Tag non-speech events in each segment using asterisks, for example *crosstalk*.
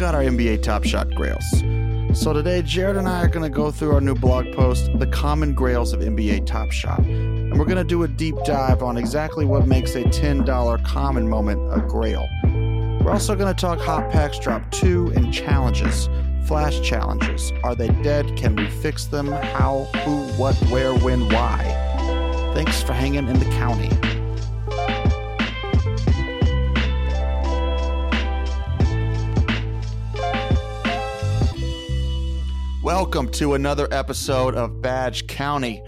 got our NBA Top Shot grails. So today, Jared and I are going to go through our new blog post, The Common Grails of NBA Top Shot. And we're going to do a deep dive on exactly what makes a $10 common moment a grail. We're also going to talk Hot Packs Drop 2 and challenges, flash challenges. Are they dead? Can we fix them? How, who, what, where, when, why? Thanks for hanging in the county. Welcome to another episode of Badge County.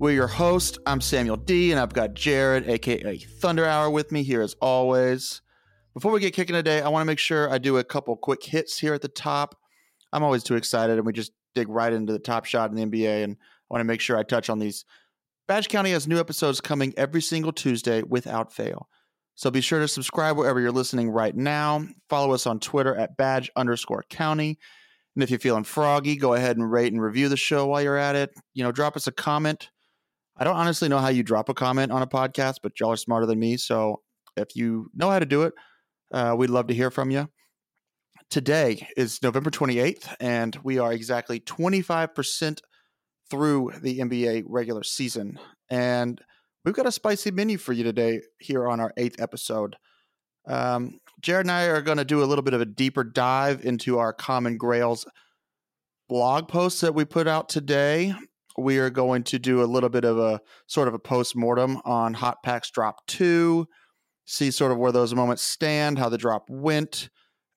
We're your host. I'm Samuel D, and I've got Jared, aka Thunder Hour, with me here as always. Before we get kicking today, I want to make sure I do a couple quick hits here at the top. I'm always too excited, and we just dig right into the top shot in the NBA, and I want to make sure I touch on these. Badge County has new episodes coming every single Tuesday without fail. So be sure to subscribe wherever you're listening right now. Follow us on Twitter at badge underscore county. And if you're feeling froggy, go ahead and rate and review the show while you're at it. You know, drop us a comment. I don't honestly know how you drop a comment on a podcast, but y'all are smarter than me. So if you know how to do it, uh, we'd love to hear from you. Today is November 28th, and we are exactly 25% through the NBA regular season. And we've got a spicy menu for you today here on our eighth episode. Um, Jared and I are going to do a little bit of a deeper dive into our Common Grails blog posts that we put out today. We are going to do a little bit of a sort of a post mortem on Hot Packs Drop 2, see sort of where those moments stand, how the drop went.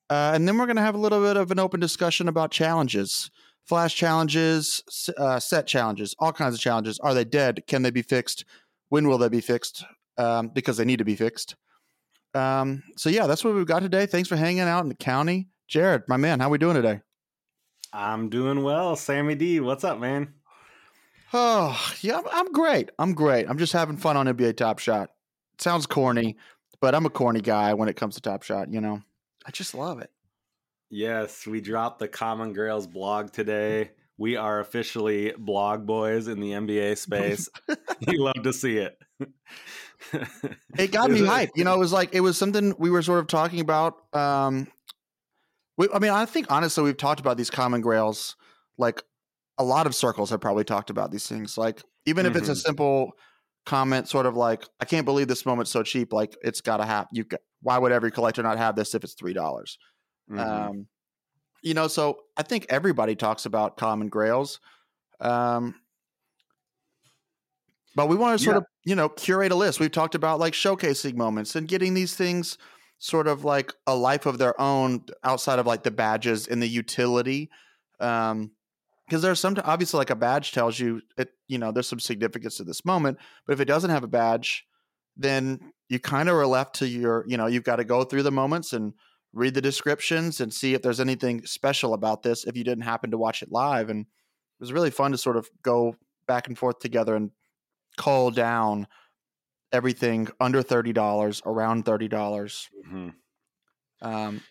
Uh, and then we're going to have a little bit of an open discussion about challenges flash challenges, uh, set challenges, all kinds of challenges. Are they dead? Can they be fixed? When will they be fixed? Um, because they need to be fixed. Um, so yeah, that's what we've got today. Thanks for hanging out in the county, Jared, my man. How we doing today? I'm doing well, Sammy D. What's up, man? Oh *sighs* yeah, I'm great. I'm great. I'm just having fun on NBA Top Shot. It sounds corny, but I'm a corny guy when it comes to Top Shot. You know, I just love it. Yes, we dropped the Common Grails blog today. We are officially blog boys in the NBA space. *laughs* you love to see it. *laughs* it got me hyped. You know, it was like it was something we were sort of talking about. Um, we, I mean, I think honestly, we've talked about these common grails. Like a lot of circles have probably talked about these things. Like even mm-hmm. if it's a mm-hmm. simple comment, sort of like, "I can't believe this moment's so cheap." Like it's got to happen. you. Why would every collector not have this if it's three dollars? Mm-hmm. Um, you know, so I think everybody talks about common grails. Um, but we want to sort yeah. of, you know, curate a list. We've talked about like showcasing moments and getting these things sort of like a life of their own outside of like the badges and the utility. Um, because there's some obviously like a badge tells you it, you know, there's some significance to this moment, but if it doesn't have a badge, then you kind of are left to your, you know, you've got to go through the moments and read the descriptions and see if there's anything special about this if you didn't happen to watch it live. And it was really fun to sort of go back and forth together and cull down everything under thirty dollars, around thirty dollars. Mm-hmm. Um,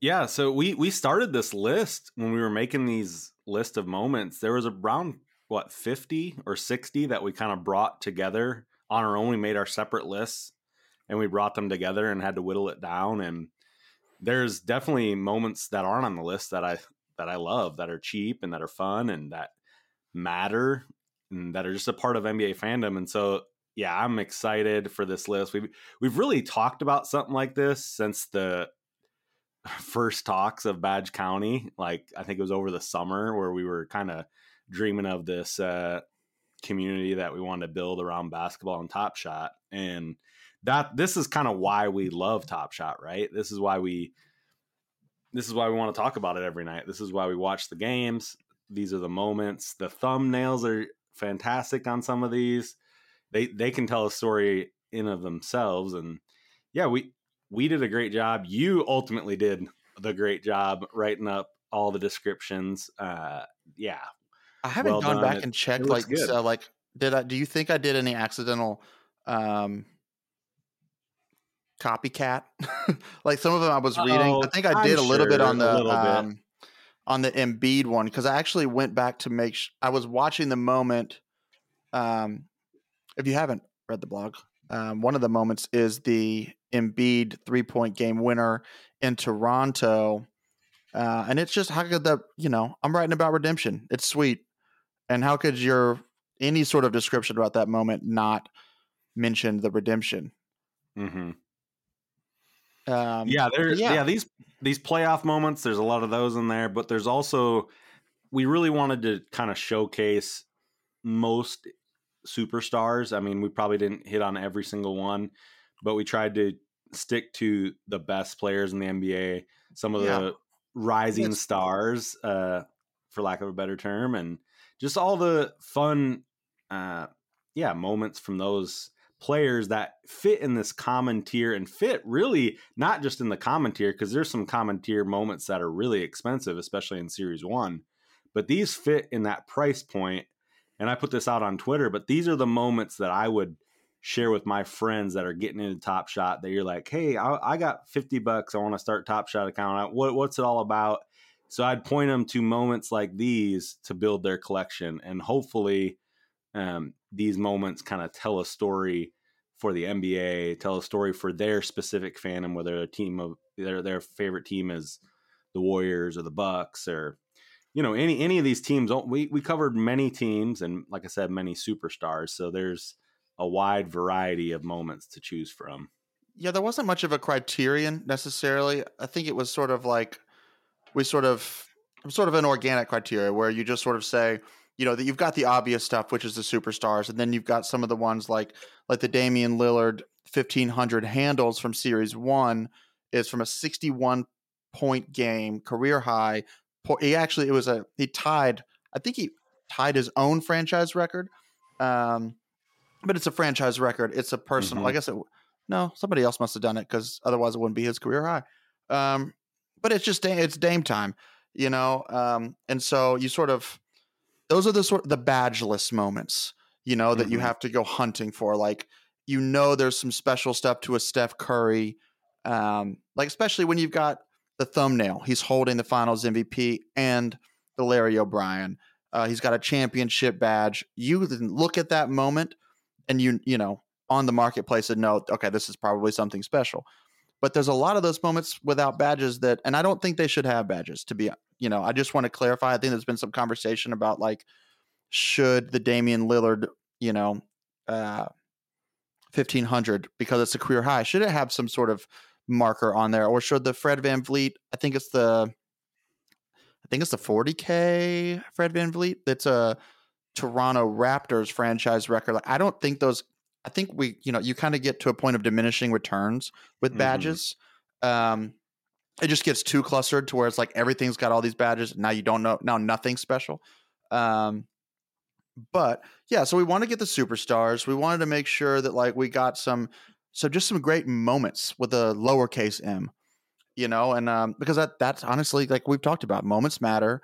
yeah. So we we started this list when we were making these list of moments. There was around what fifty or sixty that we kind of brought together on our own. We made our separate lists and we brought them together and had to whittle it down. And there's definitely moments that aren't on the list that I that I love that are cheap and that are fun and that matter and that are just a part of NBA fandom. And so, yeah, I'm excited for this list. We've we've really talked about something like this since the *laughs* first talks of Badge County. Like I think it was over the summer where we were kind of dreaming of this uh, community that we wanted to build around basketball and Top Shot, and that this is kind of why we love Top Shot, right? This is why we this is why we want to talk about it every night. This is why we watch the games. These are the moments. The thumbnails are fantastic on some of these. They they can tell a story in of themselves, and yeah, we we did a great job. You ultimately did the great job writing up all the descriptions. Uh, yeah, I haven't well gone done. back it, and checked. Like, so, like, did I? Do you think I did any accidental? um copycat *laughs* like some of them i was reading oh, i think i did I'm a little sure, bit on the um, on the Embiid one because I actually went back to make. Sh- I was watching the moment. Um, if you haven't read the blog, um, one of the moments is the Embiid three point game winner in Toronto, Uh, and it's just how could that you know I'm writing about redemption. It's sweet, and how could your any sort of description about that moment not mention the redemption? Mm-hmm. Um, yeah, there's yeah. yeah these these playoff moments. There's a lot of those in there, but there's also we really wanted to kind of showcase most superstars. I mean, we probably didn't hit on every single one, but we tried to stick to the best players in the NBA, some of yeah. the rising stars, uh, for lack of a better term, and just all the fun, uh, yeah, moments from those players that fit in this common tier and fit really not just in the common tier because there's some common tier moments that are really expensive, especially in Series One, but these fit in that price point. And I put this out on Twitter, but these are the moments that I would share with my friends that are getting into Top Shot that you're like, hey, I, I got 50 bucks. I want to start Top Shot account. What, what's it all about? So I'd point them to moments like these to build their collection. And hopefully, um, these moments kind of tell a story for the NBA, tell a story for their specific fandom, whether a team of their their favorite team is the Warriors or the Bucks or you know any any of these teams. Oh, we we covered many teams and like I said, many superstars. So there's a wide variety of moments to choose from. Yeah, there wasn't much of a criterion necessarily. I think it was sort of like we sort of sort of an organic criteria where you just sort of say, you know, that you've got the obvious stuff, which is the superstars, and then you've got some of the ones like like the Damian Lillard fifteen hundred handles from Series One is from a sixty one point game, career high. He actually it was a he tied. I think he tied his own franchise record. Um, but it's a franchise record. It's a personal. Mm-hmm. I guess it. No, somebody else must have done it because otherwise it wouldn't be his career high. Um, but it's just it's Dame time, you know. Um, and so you sort of those are the sort the badgeless moments, you know, that mm-hmm. you have to go hunting for. Like you know, there's some special stuff to a Steph Curry, um, like especially when you've got the thumbnail. He's holding the Finals MVP and the Larry O'Brien. Uh, he's got a championship badge. You look at that moment and you you know on the marketplace and know okay this is probably something special but there's a lot of those moments without badges that and i don't think they should have badges to be you know i just want to clarify i think there's been some conversation about like should the damian lillard you know uh 1500 because it's a career high should it have some sort of marker on there or should the fred van vanvleet i think it's the i think it's the 40k fred van vanvleet that's a Toronto Raptors franchise record. Like, I don't think those. I think we, you know, you kind of get to a point of diminishing returns with mm-hmm. badges. Mm-hmm. Um, it just gets too clustered to where it's like everything's got all these badges. Now you don't know. Now nothing special. Um, but yeah, so we want to get the superstars. We wanted to make sure that like we got some, so just some great moments with a lowercase m, you know, and um, because that that's honestly like we've talked about, moments matter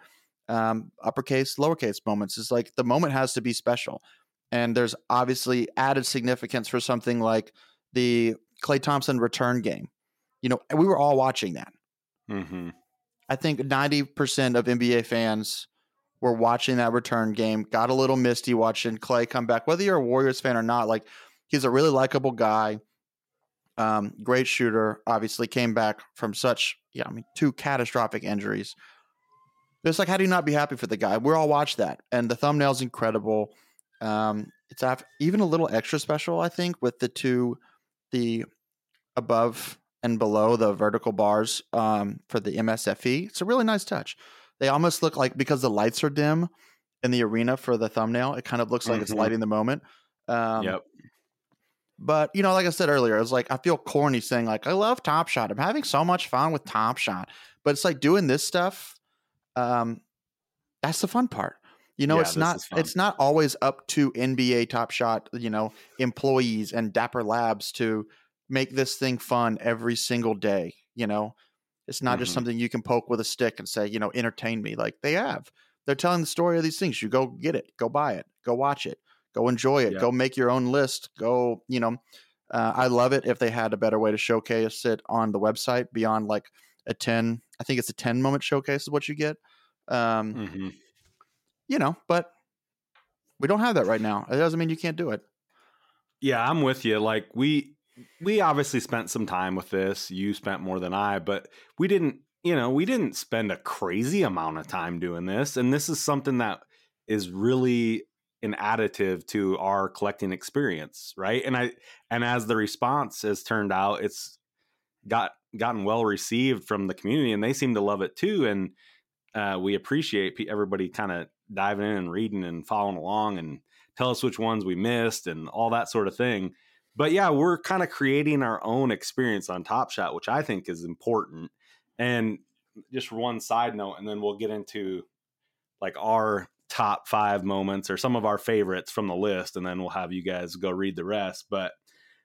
um, uppercase, lowercase moments. Is like the moment has to be special. And there's obviously added significance for something like the Klay Thompson return game. You know, we were all watching that. Mm-hmm. I think 90% of NBA fans were watching that return game, got a little misty watching Klay come back. Whether you're a Warriors fan or not, like he's a really likable guy, um, great shooter. Obviously, came back from such, yeah, I mean, two catastrophic injuries. It's like, how do you not be happy for the guy? We're all watched that, and the thumbnail's incredible. Um, it's even a little extra special, I think, with the two, the above and below the vertical bars um, for the MSFE. It's a really nice touch. They almost look like because the lights are dim in the arena for the thumbnail, it kind of looks like mm-hmm. it's lighting the moment. Um, yep. But you know, like I said earlier, it's like I feel corny saying like I love Top Shot. I'm having so much fun with Top Shot, but it's like doing this stuff um, that's the fun part. You know, yeah, it's not it's not always up to NBA Top Shot, you know, employees and Dapper Labs to make this thing fun every single day. You know, it's not mm-hmm. just something you can poke with a stick and say, you know, entertain me. Like they have, they're telling the story of these things. You go get it, go buy it, go watch it, go enjoy it, go make your own list, go, you know. Uh, I love it if they had a better way to showcase it on the website beyond like a 10 i think it's a 10 moment showcase is what you get um mm-hmm. You know but we don't have that right now it doesn't mean you can't do it yeah i'm with you like we we obviously spent some time with this you spent more than i but we didn't you know, we didn't spend a crazy amount of time doing this. And this is something that is really an additive to our collecting experience, right? And I and as the response has turned out, it's got gotten well received from the community, and they seem to love it too. And uh, we appreciate everybody kind of diving in and reading and following along and tell us which ones we missed and all that sort of thing. But yeah, we're kind of creating our own experience on Top Shot, which I think is important. And just one side note, and then we'll get into like our top five moments or some of our favorites from the list, and then we'll have you guys go read the rest. But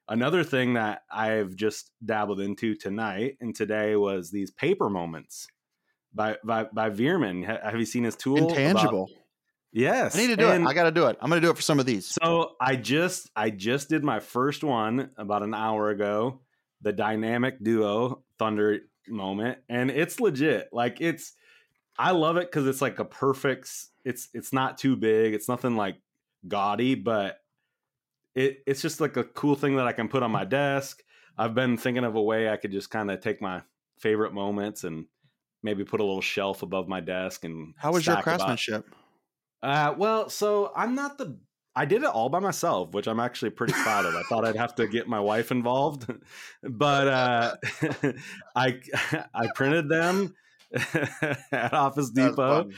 another thing that I've just dabbled into tonight and today was these paper moments by by, by Veerman. Have you seen his tool? Intangible. About, yes, I need to do and it. I got to do it. I'm going to do it for some of these. So I just I just did my first one about an hour ago. The dynamic duo thunder moment, and it's legit. Like it's I love it because it's like a perfect. It's it's not too big. It's nothing like gaudy, but it it's just like a cool thing that I can put on my desk. I've been thinking of a way I could just kind of take my favorite moments and maybe put a little shelf above my desk and how was your craftsmanship? Uh, well, so I'm not the I did it all by myself, which I'm actually pretty proud of. I thought I'd have to get my wife involved, *laughs* but uh, *laughs* I *laughs* I printed them at Office Depot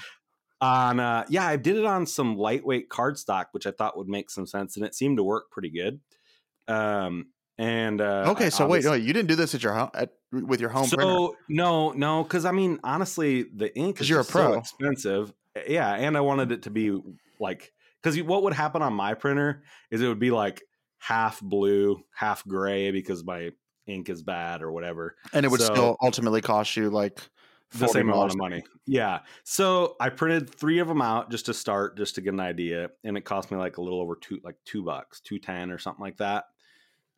on uh, yeah i did it on some lightweight cardstock which i thought would make some sense and it seemed to work pretty good um and uh okay so wait no you didn't do this at your home at, with your home so printer. no no because i mean honestly the ink is you're a pro so expensive yeah and i wanted it to be like because what would happen on my printer is it would be like half blue half gray because my ink is bad or whatever and it would so, still ultimately cost you like the same amount of money. Yeah. So I printed three of them out just to start, just to get an idea, and it cost me like a little over two, like two bucks, two ten or something like that.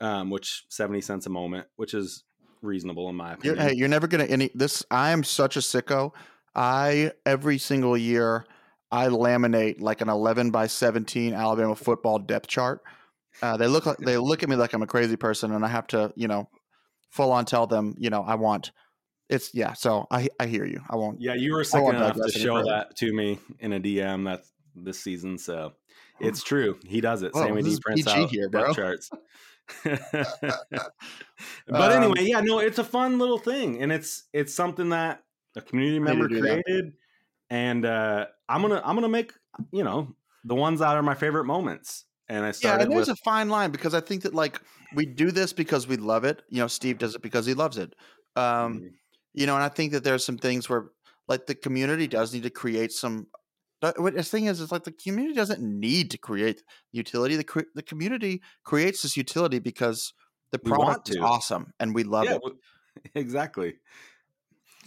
Um, which seventy cents a moment, which is reasonable in my opinion. You're, hey, you're never gonna any this. I am such a sicko. I every single year I laminate like an eleven by seventeen Alabama football depth chart. Uh, they look like they *laughs* look at me like I'm a crazy person, and I have to, you know, full on tell them, you know, I want it's yeah. So I I hear you. I won't. Yeah, you were sick enough to show further. that to me in a DM that this season. So it's true. He does it. Sammy D prints PG out here, bro. charts. *laughs* but um, anyway, yeah, no, it's a fun little thing, and it's it's something that a community member created, and uh, I'm gonna I'm gonna make you know the ones that are my favorite moments. And I started. Yeah, and there's with, a fine line because I think that like we do this because we love it. You know, Steve does it because he loves it. Um, mm-hmm you know, and I think that there's some things where like the community does need to create some. What the thing is, is like the community doesn't need to create utility. The the community creates this utility because the product is awesome and we love yeah, it. *laughs* exactly.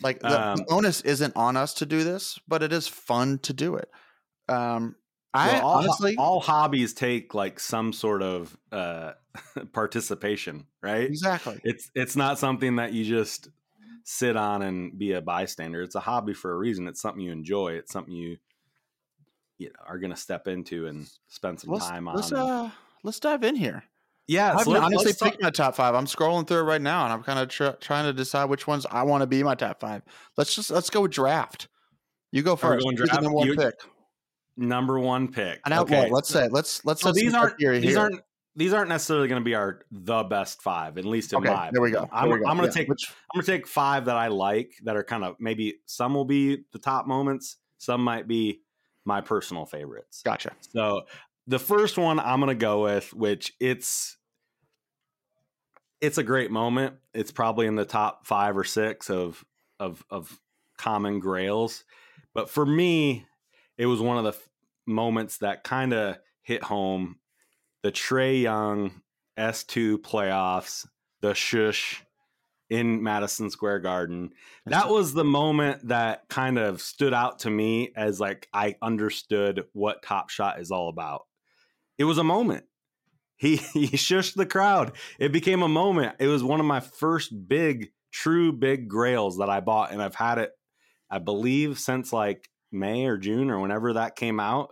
Like the, um, the, onus isn't on us to do this, but it is fun to do it. Um, I well, all, honestly, all hobbies take like some sort of uh, *laughs* participation, right? Exactly. It's it's not something that you just sit on and be a bystander. It's a hobby for a reason. It's something you enjoy. It's something you you know are going to step into and spend some let's, time on. Let's uh, let's dive in here. Yeah, I've so honestly picked my top five. I'm scrolling through it right now, and I'm kind of tr- trying to decide which ones I want to be my top five. Let's just let's go draft. You go first. Going Draft? Number one you, pick. Number one pick. And okay, let's say let's let's. So these aren't these here. aren't these aren't necessarily going to be our the best five, at least in okay, my. There we go. I'm, I'm going to yeah. take Which... I'm going to take five that I like that are kind of maybe some will be the top moments, some might be my personal favorites. Gotcha. So the first one I'm going to go with, which it's it's a great moment. It's probably in the top five or six of of of common grails, but for me, it was one of the f- moments that kind of hit home the Trae Young S2 playoffs, the shush in Madison Square Garden. That was the moment that kind of stood out to me as like I understood what Top Shot is all about. It was a moment. He *laughs* he shushed the crowd. It became a moment. It was one of my first big, true big grails that I bought, and I've had it, I believe, since like May or June or whenever that came out.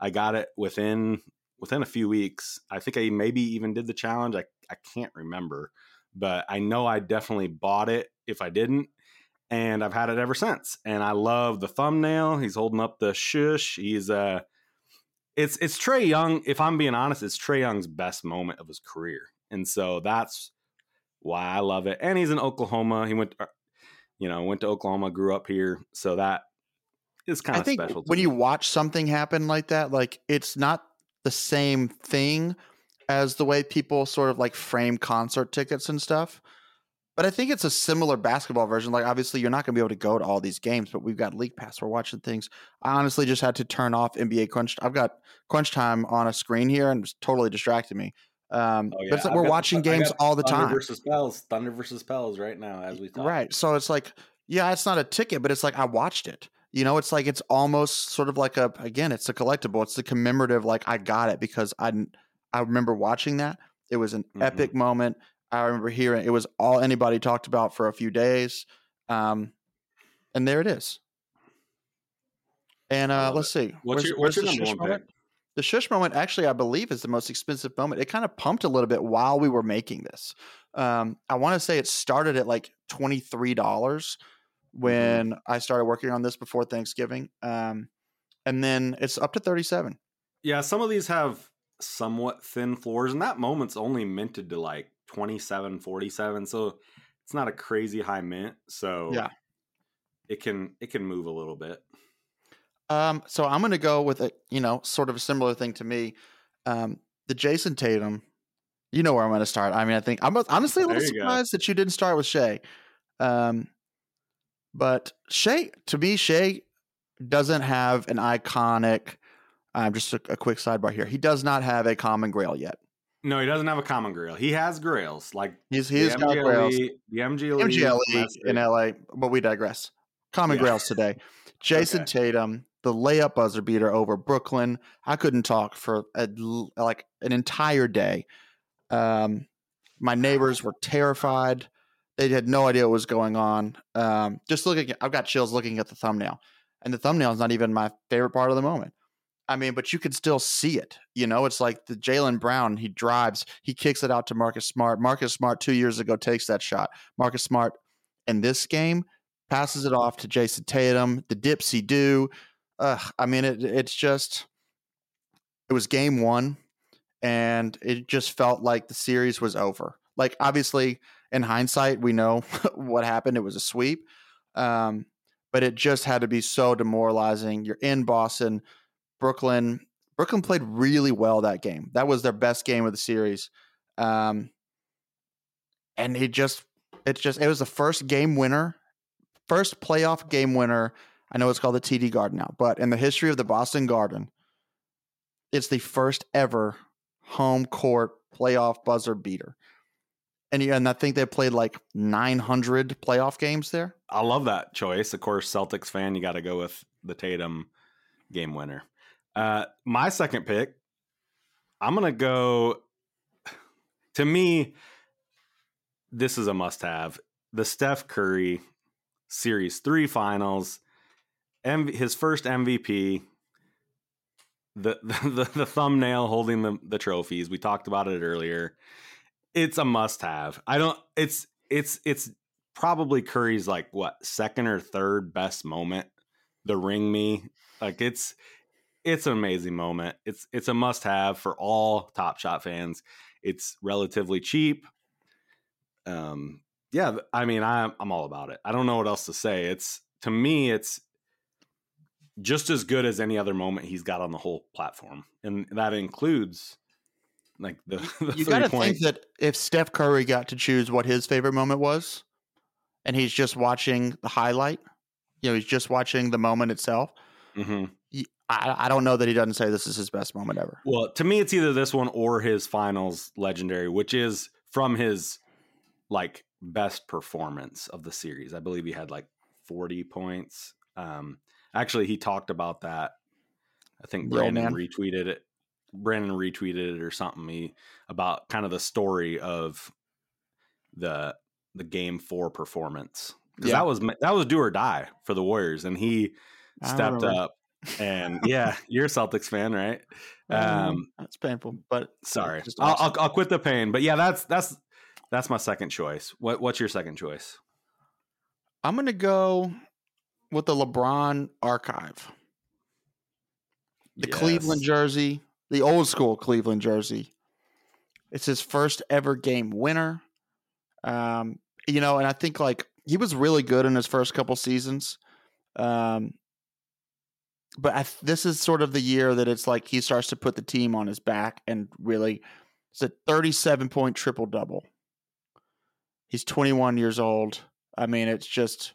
I got it within within a few weeks. I think I maybe even did the challenge. I, I can't remember, but I know I definitely bought it if I didn't. and I've had it ever since. And I love the thumbnail. He's holding up the shush. He's uh it's it's Trae Young. If I'm being honest, it's Trae Young's best moment of his career, and so that's why I love it. And he's in Oklahoma. He went, uh, you know, went to Oklahoma, grew up here, so that is kind of special. when me. When you watch something happen like that, like it's not the same thing as the way people sort of like frame concert tickets and stuff. But I think it's a similar basketball version. Like, obviously, you're not going to be able to go to all these games, but we've got League Pass. We're watching things. I honestly just had to turn off NBA Crunch. I've got Crunch Time on a screen here, and it's totally distracted me. Um, oh, yeah. But it's like we're watching the, games all the time. Thunder time. Versus Pels, Thunder versus Pels, right now as we talk. Right. So it's like, yeah, it's not a ticket, but it's like I watched it. You know, it's like it's almost sort of like a again, it's a collectible. It's the commemorative. Like I got it because I I remember watching that. It was an mm-hmm. epic moment. I remember hearing it was all anybody talked about for a few days. Um, and there it is. And uh, let's see. What's where's, your, what's your number one moment? The shush moment, actually, I believe, is the most expensive moment. It kind of pumped a little bit while we were making this. Um, I want to say it started at like twenty three dollars mm-hmm. when. I started working on this before Thanksgiving, um, and then it's up to thirty seven. Yeah, some of these have somewhat thin floors, and that moment's only minted to like 27, 47. So it's not a crazy high mint. So yeah, it can it can move a little bit. Um, so I'm to go with a you know sort of a similar thing to me. Um, the Jayson Tatum. You know where I'm to start. I mean, I think I'm honestly a little surprised go. that you didn't start with Shai. Um, but Shai, to me, Shai doesn't have an iconic. Um, just a, a quick sidebar here. He does not have a common grail yet. No, he doesn't have a common grail. He has grails like he's he's got grails. The MGLE, MGLE in LA, but we digress. Common yeah. grails today. *laughs* Jayson okay. Tatum, the layup buzzer beater over Brooklyn. I couldn't talk for a, like an entire day. Um, my neighbors were terrified. They had no idea what was going on. Um, just looking, at, I've got chills looking at the thumbnail, and the thumbnail is not even my favorite part of the moment. I mean, but you could still see it. You know, it's like the Jaylen Brown, he drives, he kicks it out to Marcus Smart. Marcus Smart two years ago takes that shot. Marcus Smart in this game passes it off to Jayson Tatum, the dipsy do. Uh, I mean, it, it's just, it was game one, and it just felt like the series was over. Like, obviously, in hindsight, we know *laughs* what happened. It was a sweep. Um, but it just had to be so demoralizing. You're in Boston Brooklyn. Brooklyn played really well that game. That was their best game of the series. Um, and he just, it's just, it was the first game winner, first playoff game winner. I know it's called the TD Garden now, but in the history of the Boston Garden, it's the first ever home court playoff buzzer beater. And, and I think they played like 900 playoff games there. I love that choice. Of course, Celtics fan, you got to go with the Tatum game winner. Uh, my second pick, I'm gonna go. *sighs* To me, this is a must-have. The Steph Curry Series Three Finals, MV, his first MVP. *laughs* The, the the thumbnail holding the the trophies. We talked about it earlier. It's a must-have. I don't. It's it's it's probably Curry's like what second or third best moment. The ring me like it's it's an amazing moment. It's it's a must have for all Top Shot fans. It's relatively cheap. Um, yeah, I mean, I'm I'm all about it. I don't know what else to say. It's to me, it's just as good as any other moment he's got on the whole platform, and that includes like the. *laughs* the you got to think that if Steph Curry got to choose what his favorite moment was, and he's just watching the highlight, you know, he's just watching the moment itself. Mm-hmm. I, I don't know that he doesn't say this is his best moment ever. Well, to me, it's either this one or his finals legendary, which is from his like best performance of the series. I believe he had like 40 points. Um, actually, he talked about that. I think Brandon retweeted it. Brandon retweeted it or something he, about kind of the story of the the game four performance because yeah. that was that was do or die for the Warriors, and he stepped up and yeah, you're a Celtics fan, right? Um, that's painful, but sorry, I'll, I'll, I'll quit the pain. But yeah, that's that's that's my second choice. What what's your second choice? I'm going to go with the LeBron archive. The yes. Cleveland jersey, the old school Cleveland jersey. It's his first ever game winner. Um, you know, and I think like he was really good in his first couple seasons. Um, but I, this is sort of the year that it's like he starts to put the team on his back and really it's a 37 point triple double. He's 21 years old. I mean, it's just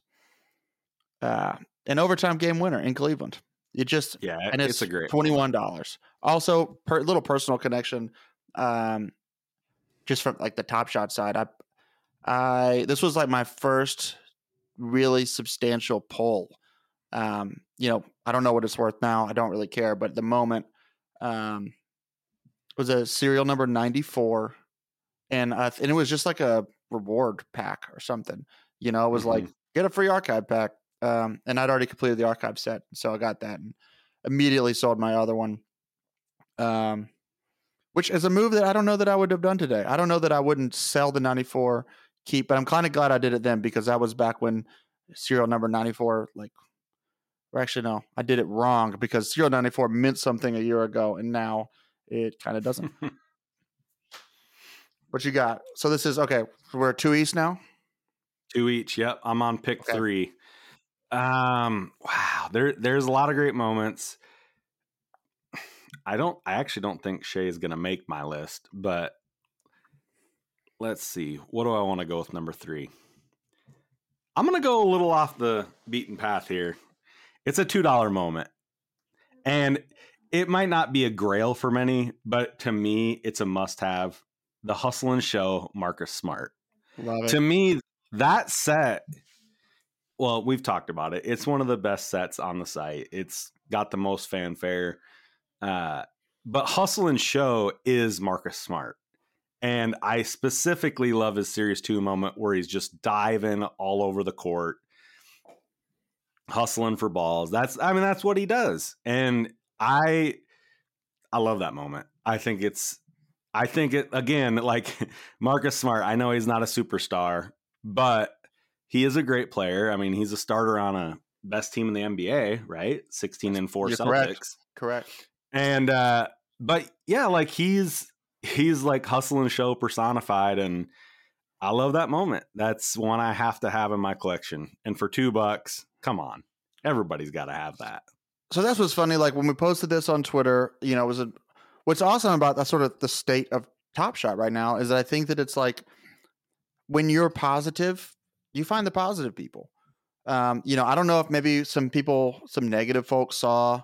uh, an overtime game winner in Cleveland. It just yeah, and it's, it's a great twenty one dollars. Also, per little personal connection, um, just from like the Top Shot side. I, I this was like my first really substantial pull. Um, you know, I don't know what it's worth now. I don't really care, but at the moment, um, was a serial number ninety four, and uh, and it was just like a reward pack or something. You know, it was mm-hmm. like get a free archive pack. Um, and I'd already completed the archive set, so I got that and immediately sold my other one. Um, which is a move that I don't know that I would have done today. I don't know that I wouldn't sell the 94 keep, but I'm kind of glad I did it then because that was back when serial number 94, like, or actually, no, I did it wrong because serial 94 meant something a year ago and now it kind of doesn't. *laughs* what you got? So this is okay. We're two east now. Two each. Yep. I'm on pick okay. three. Um, wow, there there's a lot of great moments. I don't I actually don't think Shai is gonna make my list, but let's see. What do I want to go with number three? I'm gonna go a little off the beaten path here. It's a two dollar moment. And it might not be a grail for many, but to me, it's a must have. The hustle and show Marcus Smart. To me, that set well, we've talked about it. It's one of the best sets on the site. It's got the most fanfare. Uh, but Hustle and Show is Marcus Smart. And I specifically love his Series 2 moment where he's just diving all over the court, hustling for balls. That's I mean, that's what he does. And I I love that moment. I think it's I think it again, *laughs* like Marcus Smart, I know he's not a superstar, but he is a great player. I mean, he's a starter on a best team in the NBA, right? 16 and 4 You're Celtics. Correct. correct. And uh but yeah, like he's he's like hustle and show personified and I love that moment. That's one I have to have in my collection. And for 2 bucks, come on. Everybody's got to have that. So that's what's funny like when we posted this on Twitter, you know, it was a what's awesome about that sort of the state of Top Shot right now is that I think that it's like when you're positive you find the positive people. Um, you know, I don't know if maybe some people, some negative folks saw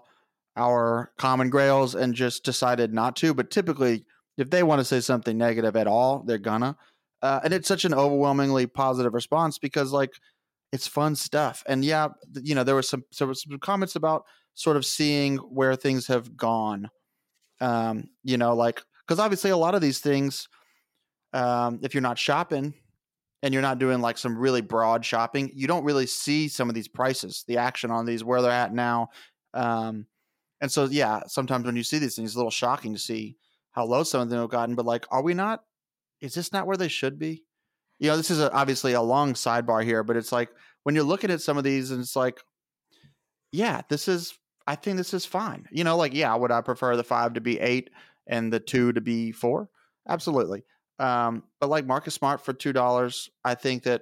our common grails and just decided not to, but typically, if they want to say something negative at all, they're gonna. Uh, and it's such an overwhelmingly positive response because, like, it's fun stuff. And yeah, you know, there was some there was some comments about sort of seeing where things have gone. Um, you know, like because obviously a lot of these things, um, if you're not shopping, and you're not doing like some really broad shopping, you don't really see some of these prices, the action on these, where they're at now. Um, and so, yeah, sometimes when you see these things, it's a little shocking to see how low some of them have gotten. But like, are we not? Is this not where they should be? You know, this is a, obviously a long sidebar here, but it's like when you're looking at some of these, and it's like, yeah, this is. I think this is fine. You know, like, yeah, would I prefer the five to be eight and the two to be four? Absolutely. Um, but like Marcus Smart for two dollars, I think that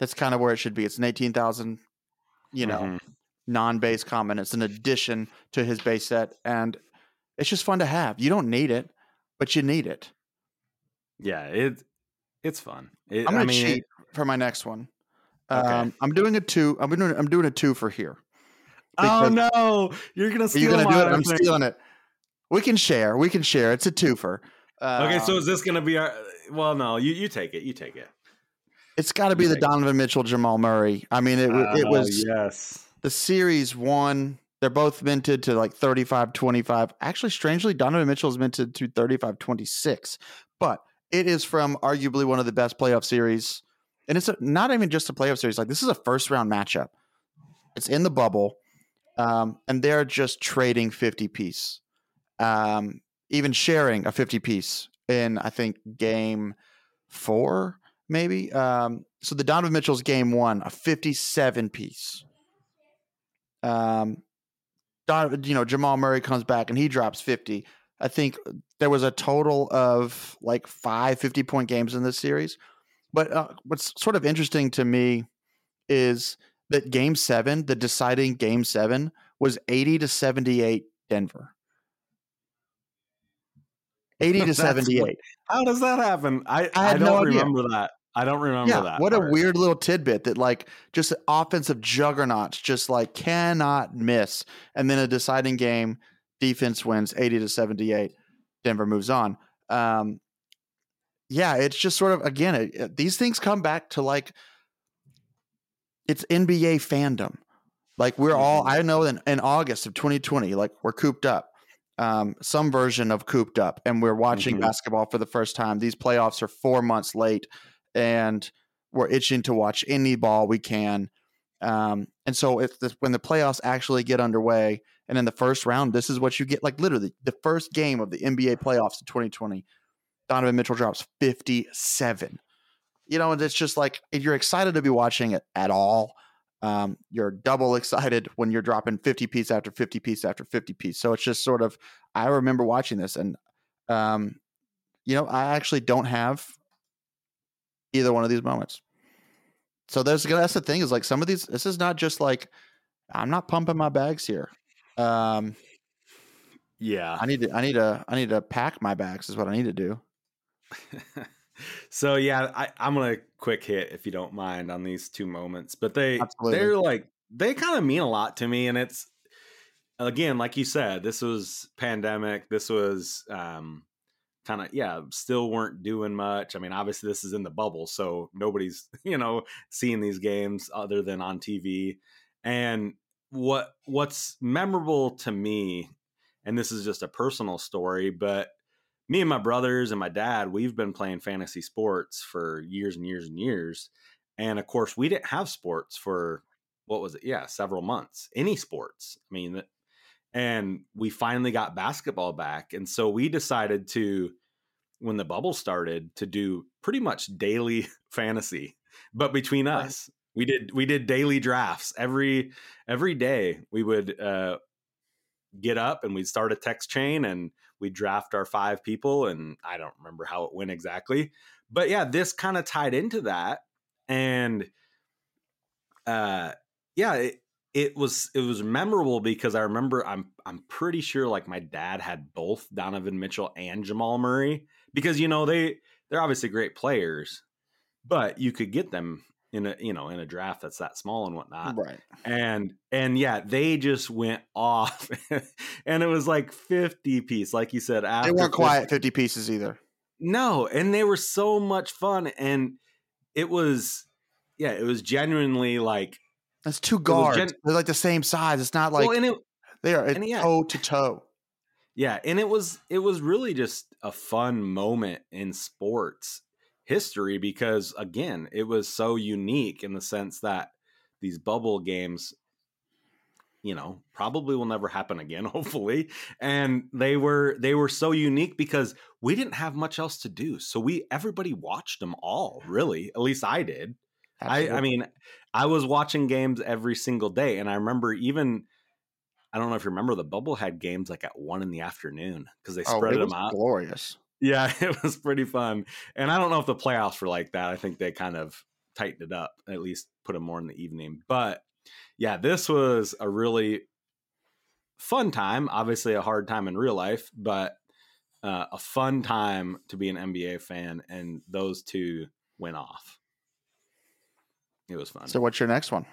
that's kind of where it should be. It's an eighteen thousand, you know, mm-hmm. non-base comment. It's an addition to his base set, and it's just fun to have. You don't need it, but you need it. Yeah, it it's fun. It, I'm gonna I mean, cheat it, for my next one. Okay. Um, I'm doing a two. I'm doing. I'm doing a two for here. Oh no! You're gonna steal. You're gonna do it. I'm stealing it. We can share. We can share. It's a twofer. Um, okay, so um, is this going to be our? Well, no, you you take it. You take it. It's got to be the Donovan Mitchell, Jamal Murray. I mean, it uh, it was yes. The series one. They're both minted to like 35 25. Actually, strangely, Donovan Mitchell is minted to 35 26. But it is from arguably one of the best playoff series. And it's a, not even just a playoff series. Like, this is a first round matchup. It's in the bubble. Um, and they're just trading 50 piece. Um, even sharing a 50 piece in I think game four maybe. Um, so the Donovan Mitchell's game one, a 57 piece. Um, you know, Jamal Murray comes back and he drops 50. I think there was a total of like five 50 point games in this series. But uh, what's sort of interesting to me is that game seven, the deciding game seven, was 80 to 78 Denver. 80 to *laughs* 78. How does that happen? I, I, I don't no remember idea. that. I don't remember yeah, that. What part. a weird little tidbit that like just offensive juggernauts just like cannot miss. And then a deciding game, defense wins 80 to 78. Denver moves on. Um, yeah, it's just sort of again, it, these things come back to like it's NBA fandom. Like we're all, mm-hmm. I know in, in August of 2020, like we're cooped up, um, some version of cooped up, and we're watching mm-hmm. basketball for the first time. These playoffs are four months late, and we're itching to watch any ball we can. Um, and so if the, when the playoffs actually get underway, and in the first round, this is what you get. Like literally, the first game of the NBA playoffs in 2020, Donovan Mitchell drops 57 you know, and it's just like if you're excited to be watching it at all, um, you're double excited when you're dropping 50 piece after 50 piece after 50 piece. So it's just sort of, I remember watching this and, um, you know, I actually don't have either one of these moments. So there's, that's the thing is like some of these, this is not just like, I'm not pumping my bags here. Um, yeah, I need to, I need to, I need to pack my bags is what I need to do. *laughs* so yeah, I, I'm gonna quick hit if you don't mind on these two moments, but they Absolutely. they're like they kind of mean a lot to me, and it's again like you said, this was pandemic. This was um, kind of yeah, still weren't doing much. I mean, obviously this is in the bubble, so nobody's *laughs* you know seeing these games other than on TV. And what what's memorable to me, and this is just a personal story, but me and my brothers and my dad, we've been playing fantasy sports for years and years and years. And of course, we didn't have sports for what was it? Yeah, several months. Any sports. I mean, and we finally got basketball back. And so we decided to, when the bubble started, to do pretty much daily *laughs* fantasy. But between us, we did we did daily drafts every every day. We would uh, get up and we'd start a text chain and we'd draft our five people, and I don't remember how it went exactly. But yeah, this kind of tied into that. And uh yeah, it, it was it was memorable because I remember I'm I'm pretty sure like my dad had both Donovan Mitchell and Jamal Murray because you know they they're obviously great players, but you could get them in a you know in a draft that's that small and whatnot. Right. And and yeah they just went *laughs* off and it was like 50 piece like you said after they weren't 50, quiet 50 pieces either. No and they were so much fun and it was yeah it was genuinely like that's two guards. gen- they're like the same size. It's not like well, it, they are yeah, toe to toe. Yeah and it was it was really just a fun moment in sports history because again it was so unique in the sense that these bubble games you know probably will never happen again *laughs* hopefully and they were they were so unique because we didn't have much else to do so we everybody watched them all really at least i did. I, I mean i was watching games every single day and i remember even i don't know if you remember the bubble had games like at one in the afternoon because they spread oh, them out. glorious yeah, *laughs* it was pretty fun. And I don't know if the playoffs were like that. I think they kind of tightened it up, at least put them more in the evening. But yeah, this was a really fun time. Obviously, a hard time in real life, but uh, a fun time to be an NBA fan. And those two went off. It was fun. So, what's your next one?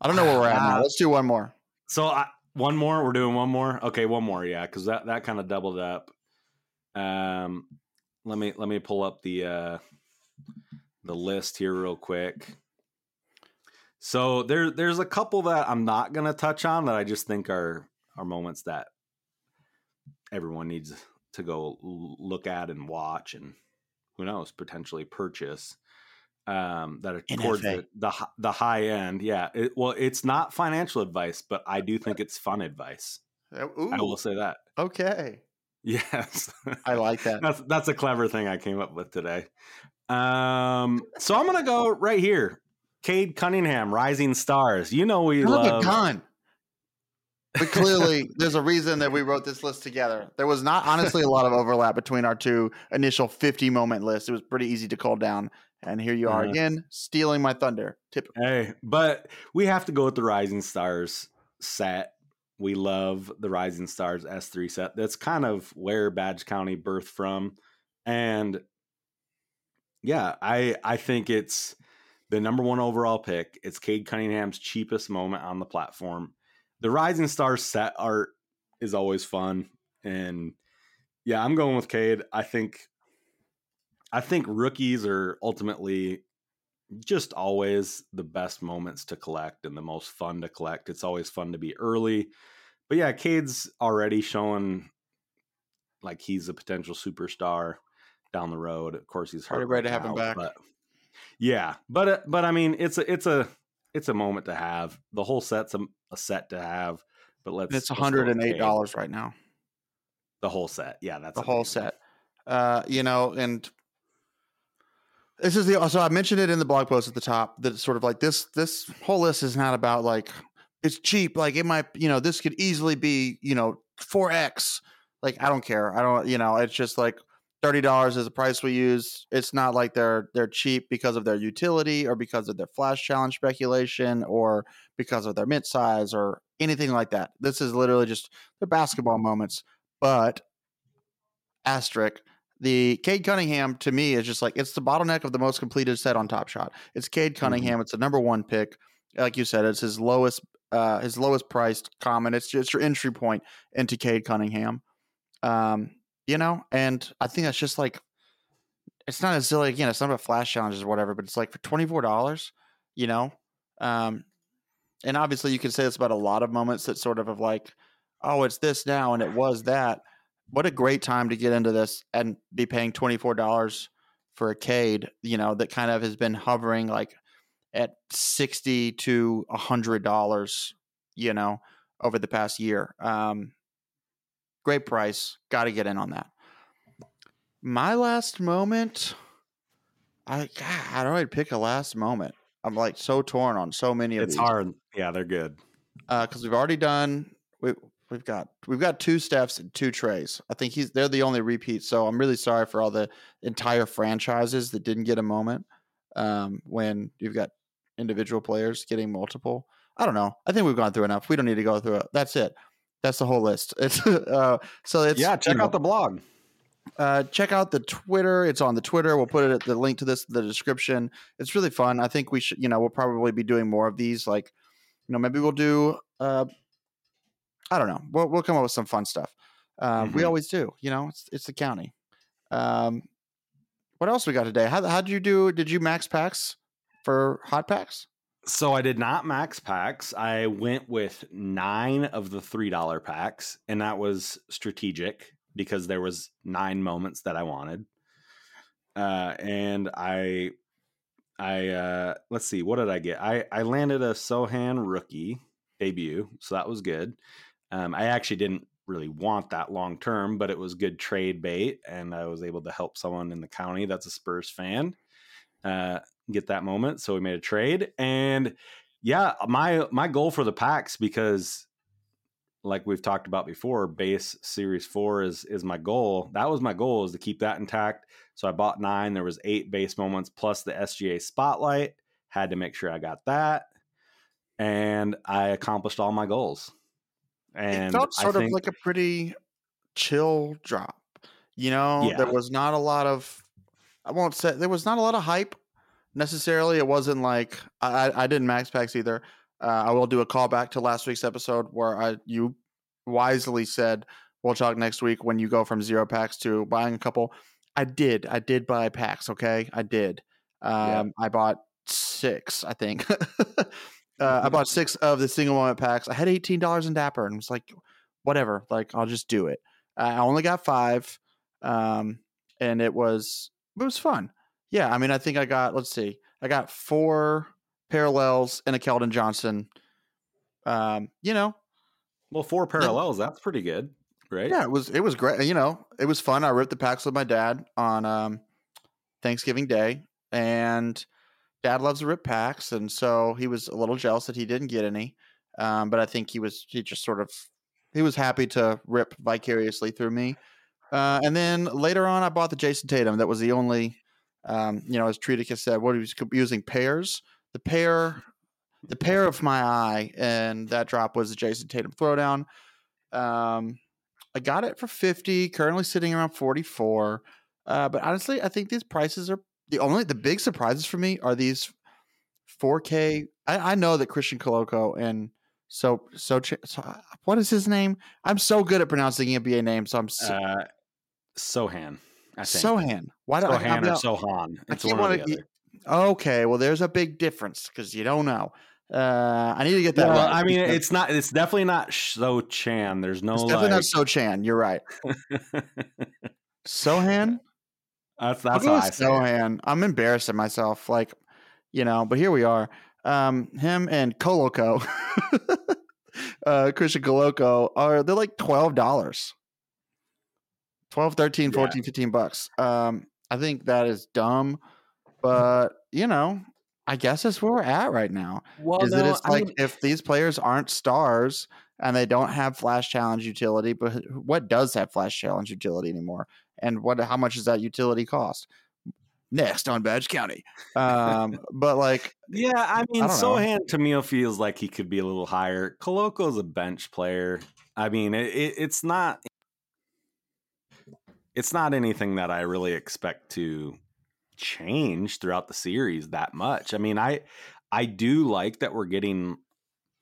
I don't know where we're at now. *sighs* Let's do one more. So, I, one more. We're doing one more. Okay, one more. Yeah, because that that kind of doubled up. Um, let me let me pull up the uh, the list here real quick. So there there's a couple that I'm not gonna touch on that I just think are are moments that everyone needs to go look at and watch and who knows potentially purchase um, that are NFA. towards the, the, the high end. Yeah, it, well, it's not financial advice, but I do think it's fun advice. Ooh. I will say that. Okay. Yes. *laughs* I like that. that's that's a clever thing I came up with today. Um, so I'm gonna go right here. Cade Cunningham, Rising Stars. You know we Look love. at gun. But clearly, there's a reason that we wrote this list together. There was not honestly a lot of overlap between our two initial 50 moment lists. It was pretty easy to call down. And here you are Uh-huh. again, stealing my thunder. Tip. Hey, but we have to go with the Rising Stars set. We love the Rising Stars S3 set. That's kind of where Badge County birthed from. And yeah, I I think it's the number one overall pick. It's Cade Cunningham's cheapest moment on the platform. The Rising Stars set art is always fun. And yeah, I'm going with Cade. I think I think rookies are ultimately just always the best moments to collect and the most fun to collect. It's always fun to be early. But yeah, Cade's already showing like he's a potential superstar down the road. Of course, he's hurt Already ready to right have him back. But yeah, but uh, but I mean, it's a it's a it's a moment to have. The whole set's a, a set to have. But let's It's let's go with $108 right now. The whole set, yeah, that's the whole set. Uh, you know, and this is the uh, so I mentioned it in the blog post at the top that it's sort of like this this whole list is not about like it's cheap, like it might, you know, this could easily be, you know, 4x. Like I don't care. I don't, you know, it's just like $30 is the price we use. It's not like they're they're cheap because of their utility or because of their flash challenge speculation or because of their mint size or anything like that. This is literally just their basketball moments. But asterisk the Cade Cunningham to me is just like it's the bottleneck of the most completed set on Top Shot. It's Cade Cunningham. It's the number one pick. Like you said, it's his lowest uh his lowest priced common. It's just your entry point into Cade Cunningham. Um, you know, and I think that's just like it's not as silly again, it's not about flash challenges or whatever, but it's like for twenty four dollars, you know. Um and obviously you can say this about a lot of moments that sort of of like, oh, it's this now and it was that what a great time to get into this and be paying $24 for a Cade, you know, that kind of has been hovering like at 60 to $100, you know, over the past year. Um, great price. Got to get in on that. My last moment, I, God, I don't really pick a last moment. I'm like so torn on so many of It's these hard. Yeah, they're good. because we've already done we, we've got we've got two Stephs and two Traes. I think he's they're the only repeats. So I'm really sorry for all the entire franchises that didn't get a moment. Um, when you've got individual players getting multiple, I don't know. I think we've gone through enough. We don't need to go through it. That's it. That's the whole list. *laughs* It's uh, so it's yeah, check you know, out the blog. uh, check out the Twitter. It's on the Twitter. We'll put it at the link to this in the description. It's really fun. I think we should, you know, we'll probably be doing more of these. Like, you know, maybe we'll do. Uh, I don't know. We'll we'll come up with some fun stuff. Uh, We Mhm. always do. You know, it's it's the county. Um, what else we got today? How how did you do? Did you max packs for hot packs? So I did not max packs. I went with nine of the three dollar packs, and that was strategic because there was nine moments that I wanted. Uh, and I, I uh, let's see, what did I get? I I landed a Sochan rookie debut, so that was good. Um, I actually didn't really want that long term, but it was good trade bait, and I was able to help someone in the county that's a Spurs fan. Uh, get that moment. So we made a trade. And yeah, my my goal for the packs because like we've talked about before, base series four is is my goal. That was my goal is to keep that intact. So I bought nine. There was eight base moments plus the SGA spotlight. Had to make sure I got that. And I accomplished all my goals. And it felt sort of like a pretty chill drop. You know, there was not a lot of. I won't say there was not a lot of hype necessarily. It wasn't like I, I I didn't max packs either. Uh, I will do a callback to last week's episode where I you wisely said we'll talk next week when you go from zero packs to buying a couple. I did. I did buy packs. Okay, I did. Um, Yeah. I bought six. I think. *laughs* uh, I bought six of the single moment packs. I had eighteen dollars in Dapper and was like, whatever. Like I'll just do it. I only got five, um, and it was it was fun. Yeah, I mean, I think I got. Let's see, I got four parallels and a Keldon Johnson. Um, you know, well, four parallels, that's pretty good, right? yeah, it was it was great. You know, it was fun. I ripped the packs with my dad on um Thanksgiving Day, and Dad loves rip packs, and so he was a little jealous that he didn't get any. Um, but I think he was he just sort of he was happy to rip vicariously through me. Uh, and then later on, I bought the Jayson Tatum. That was the only, um, you know, as Treaticus said, what he was using pairs. The pair, the pair of my eye, and that drop was the Jayson Tatum throwdown. Um, I got it for fifty. Currently sitting around forty four. Uh, but honestly, I think these prices are the only the big surprises for me are these 4K. I, I know that Christian Koloko and so so, so, what is his name? I'm so good at pronouncing NBA names. So I'm so, uh, Sochan. I think. Sochan. Why do Sochan I, or Sochan? It's I can't want to. Okay, well, there's a big difference because you don't know. Uh, I need to get that. Well, I mean, it's not. It's definitely not So Chan. There's no. It's definitely like... not So Chan. You're right. *laughs* Sochan. That's that's how I Sochan. I'm embarrassing myself. Like, you know, but here we are. Um, him and Koloko, *laughs* uh, Christian Koloko are they're like twelve dollars. 12, 13, 14, yeah. 15 bucks. Um, I think that is dumb, but you know, I guess that's where we're at right now. Well, is no, that it's I like mean, if these players aren't stars and they don't have flash challenge utility, but what does have flash challenge utility anymore? And what how much does that utility cost? Next on Badge County. Um, but like Yeah, I mean I Sochan to me feels like he could be a little higher. Koloko's a bench player. I mean, it, it, it's not it's not anything that I really expect to change throughout the series that much. I mean, I I do like that we're getting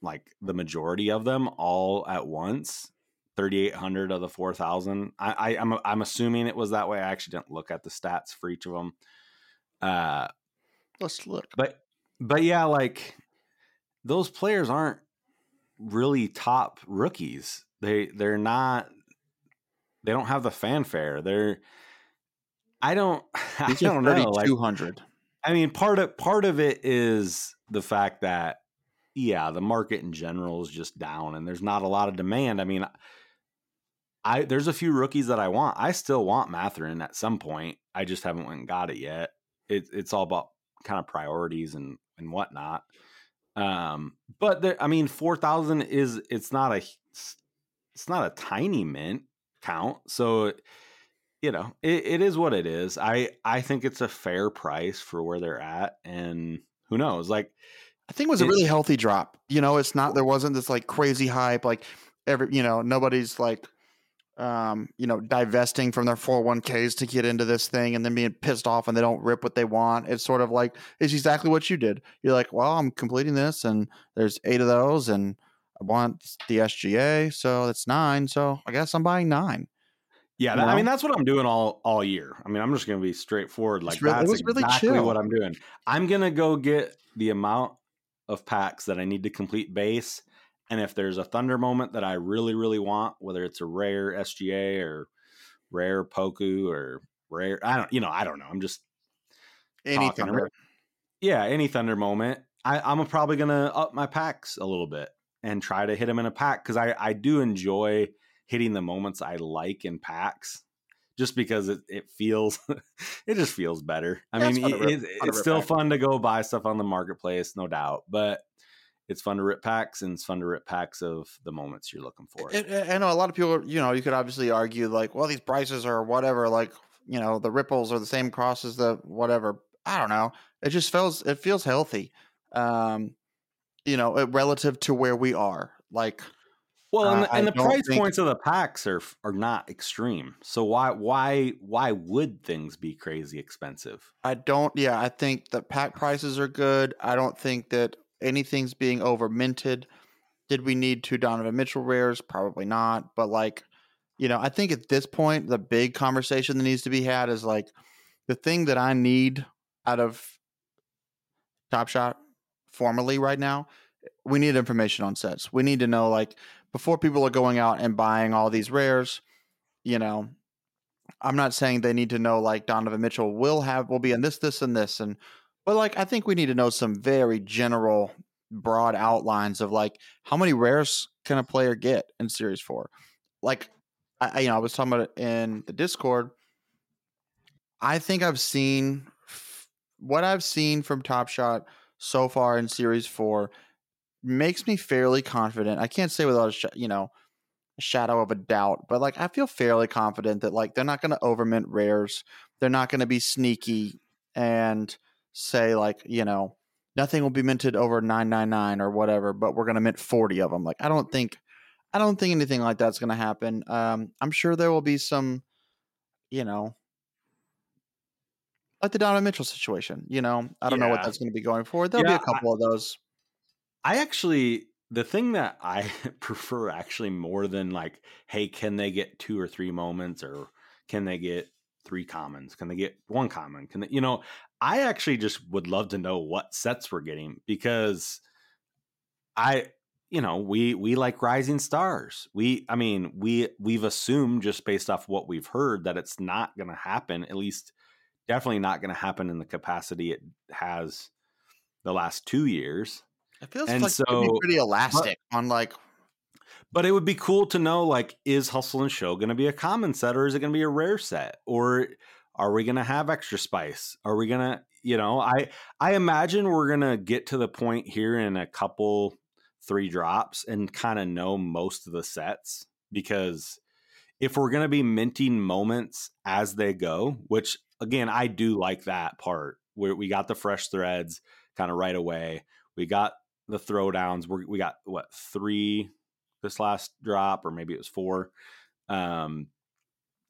like the majority of them all at once. 3800 of the 4000 I, I I'm, I'm assuming it was that way i actually didn't look at the stats for each of them uh let's look but but yeah like those players aren't really top rookies they they're not they don't have the fanfare. They're I don't *laughs* I don't know. Like, 200. I mean, part of part of it is the fact that yeah, the market in general is just down and there's not a lot of demand. I mean, I there's a few rookies that I want. I still want Mathurin at some point. I just haven't went and got it yet. It, it's all about kind of priorities and and whatnot. Um, but there, I mean, four thousand is it's not a it's not a tiny mint count. So, you know, it, it is what it is. I I think it's a fair price for where they're at, and who knows? Like, I think it was a really healthy drop. You know, it's not there wasn't this like crazy hype. Like every you know nobody's like um, you know, divesting from their 401ks to get into this thing and then being pissed off and they don't rip what they want. It's sort of like, it's exactly what you did. You're like, well, I'm completing this and there's eight of those and I want the SGA, so that's nine. So I guess I'm buying nine. Yeah, that, I mean that's what I'm doing all all year. I mean, I'm just going to be straightforward. Like really, that's really exactly chill. what I'm doing. I'm going to go get the amount of packs that I need to complete base, and if there's a Thunder moment that I really really want, whether it's a rare SGA or rare Poku or rare, I don't, you know, I don't know. I'm just any Thunder. Yeah, any Thunder moment. I, I'm probably going to up my packs a little bit and try to hit them in a pack because I, I do enjoy hitting the moments I like in packs just because it, it feels *laughs* it just feels better. I yeah, mean, it's, it, it, it's still pack. fun to go buy stuff on the marketplace, no doubt, but it's fun to rip packs and it's fun to rip packs of the moments you're looking for. I know a lot of people, you know, you could obviously argue like, well, these prices are whatever, like, you know, the ripples are the same cross as the whatever. I don't know. It just feels it feels healthy. Um, you know, uh, relative to where we are. Like, well, and, uh, and the price think... points of the packs are are not extreme. So why why why would things be crazy expensive? I don't. Yeah, I think the pack prices are good. I don't think that anything's being over minted. Did we need two Donovan Mitchell rares? Probably not. But like, you know, I think at this point, the big conversation that needs to be had is like the thing that I need out of Top Shot formally right now, we need information on sets. We need to know like before people are going out and buying all these rares, you know, I'm not saying they need to know like Donovan Mitchell will have will be in this, this, and this, and but like I think we need to know some very general, broad outlines of like how many rares can a player get in Series Four. Like, I you know I was talking about it in the Discord. I think I've seen what I've seen from Top Shot so far in Series Four makes me fairly confident. I can't say without a sh- you know a shadow of a doubt, but like I feel fairly confident that like they're not going to overmint rares. They're not going to be sneaky and say like you know nothing will be minted over 999 or whatever but we're going to mint 40 of them like i don't think i don't think anything like that's going to happen um i'm sure there will be some you know like the Donovan Mitchell situation, you know, I don't yeah. know what that's going to be going forward. There'll yeah, be a couple I, of those. I actually, the thing that I *laughs* prefer actually more than like, hey, can they get two or three moments or can they get three commons? Can they get one common? Can they, you know, I actually just would love to know what sets we're getting because I, you know, we we like rising stars. We, I mean, we we've assumed just based off what we've heard that it's not going to happen. At least, definitely not going to happen in the capacity it has the last two years. It feels and like so, pretty elastic but, on like but it would be cool to know like is hustle and show going to be a common set or is it going to be a rare set or are we going to have extra spice are we going to you know i i imagine we're going to get to the point here in a couple three drops and kind of know most of the sets because if we're going to be minting moments as they go which again i do like that part where we got the fresh threads kind of right away we got the throwdowns we we got what three this last drop, or maybe it was four. Um,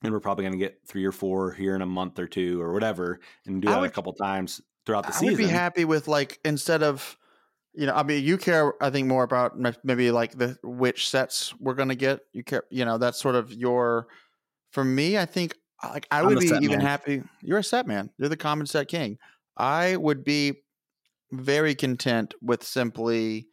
and we're probably going to get three or four here in a month or two or whatever, and do that would, a couple times throughout the I season. I would be happy with like instead of, you know, I mean, you care. I think more about maybe like the which sets we're going to get. You care, you know, that's sort of your. For me, I think uh, like I would be even man. happy. You're a set man. You're the common set king. I would be very content with simply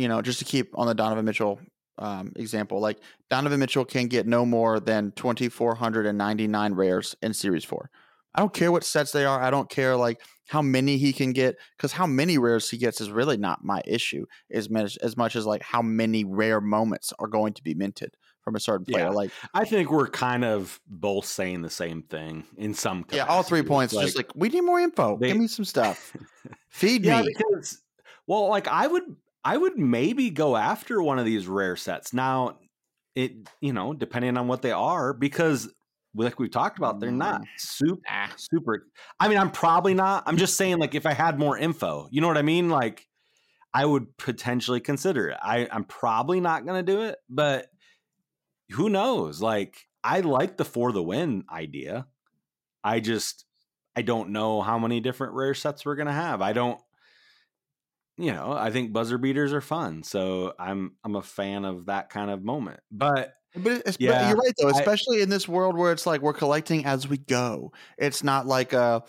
you know, just to keep on the Donovan Mitchell um, example, like Donovan Mitchell can get no more than 2,499 rares in Series 4. I don't care what sets they are. I don't care like how many he can get because how many rares he gets is really not my issue as much as much as like how many rare moments are going to be minted from a certain player. Yeah. Like I think we're kind of both saying the same thing in some. Capacity. Yeah, all three points. Like, just like we need more info. They, Give me some stuff. *laughs* Feed yeah, me. Because, well, like I would I would maybe go after one of these rare sets. Now, it you know, depending on what they are, because like we've talked about, they're not mm. super super. I mean, I'm probably not. I'm just saying, like, if I had more info, you know what I mean? Like, I would potentially consider it. I, I'm probably not gonna do it, but who knows? Like, I like the for the win idea. I just I don't know how many different rare sets we're gonna have. I don't you know, I think buzzer beaters are fun. So I'm I'm a fan of that kind of moment. But but, yeah, but you're right though, especially I, in this world where it's like we're collecting as we go. It's not like a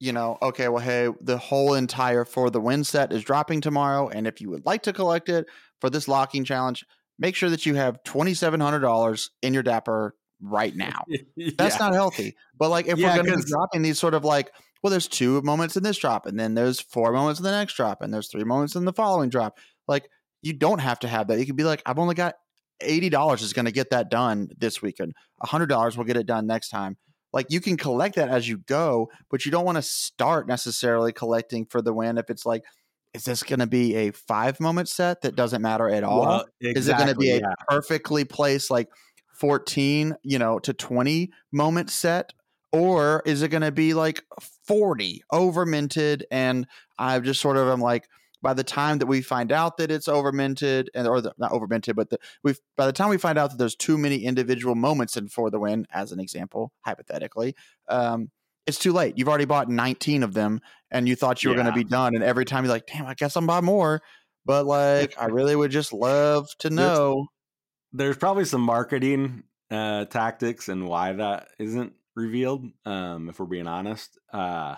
you know, okay, well, hey, the whole entire for the win set is dropping tomorrow, and if you would like to collect it for this locking challenge, make sure that you have twenty seven hundred dollars in your Dapper right *laughs* now. yeah. That's not healthy. But like, if yeah, we're going to be dropping these sort of like well, there's two moments in this drop, and then there's four moments in the next drop, and there's three moments in the following drop. Like, you don't have to have that. You can be like, I've only got eighty dollars is going to get that done this weekend. hundred dollars will get it done next time. Like you can collect that as you go, but you don't want to start necessarily collecting for the win if it's like, is this going to be a five moment set that doesn't matter at all? Well, exactly, is it going to be a perfectly placed like 14, you know, to 20 moment set or is it going to be like 40 over minted and i've just sort of i'm like by the time that we find out that it's over minted and or the, not over minted but the, we by the time we find out that there's too many individual moments in for the win as an example hypothetically um, it's too late. You've already bought 19 of them and you thought you were going to be done and every time you're like damn i guess i'm buy more. But like i really would just love to know. there's, there's probably some marketing uh, tactics and why that isn't revealed. Um, if we're being honest, uh,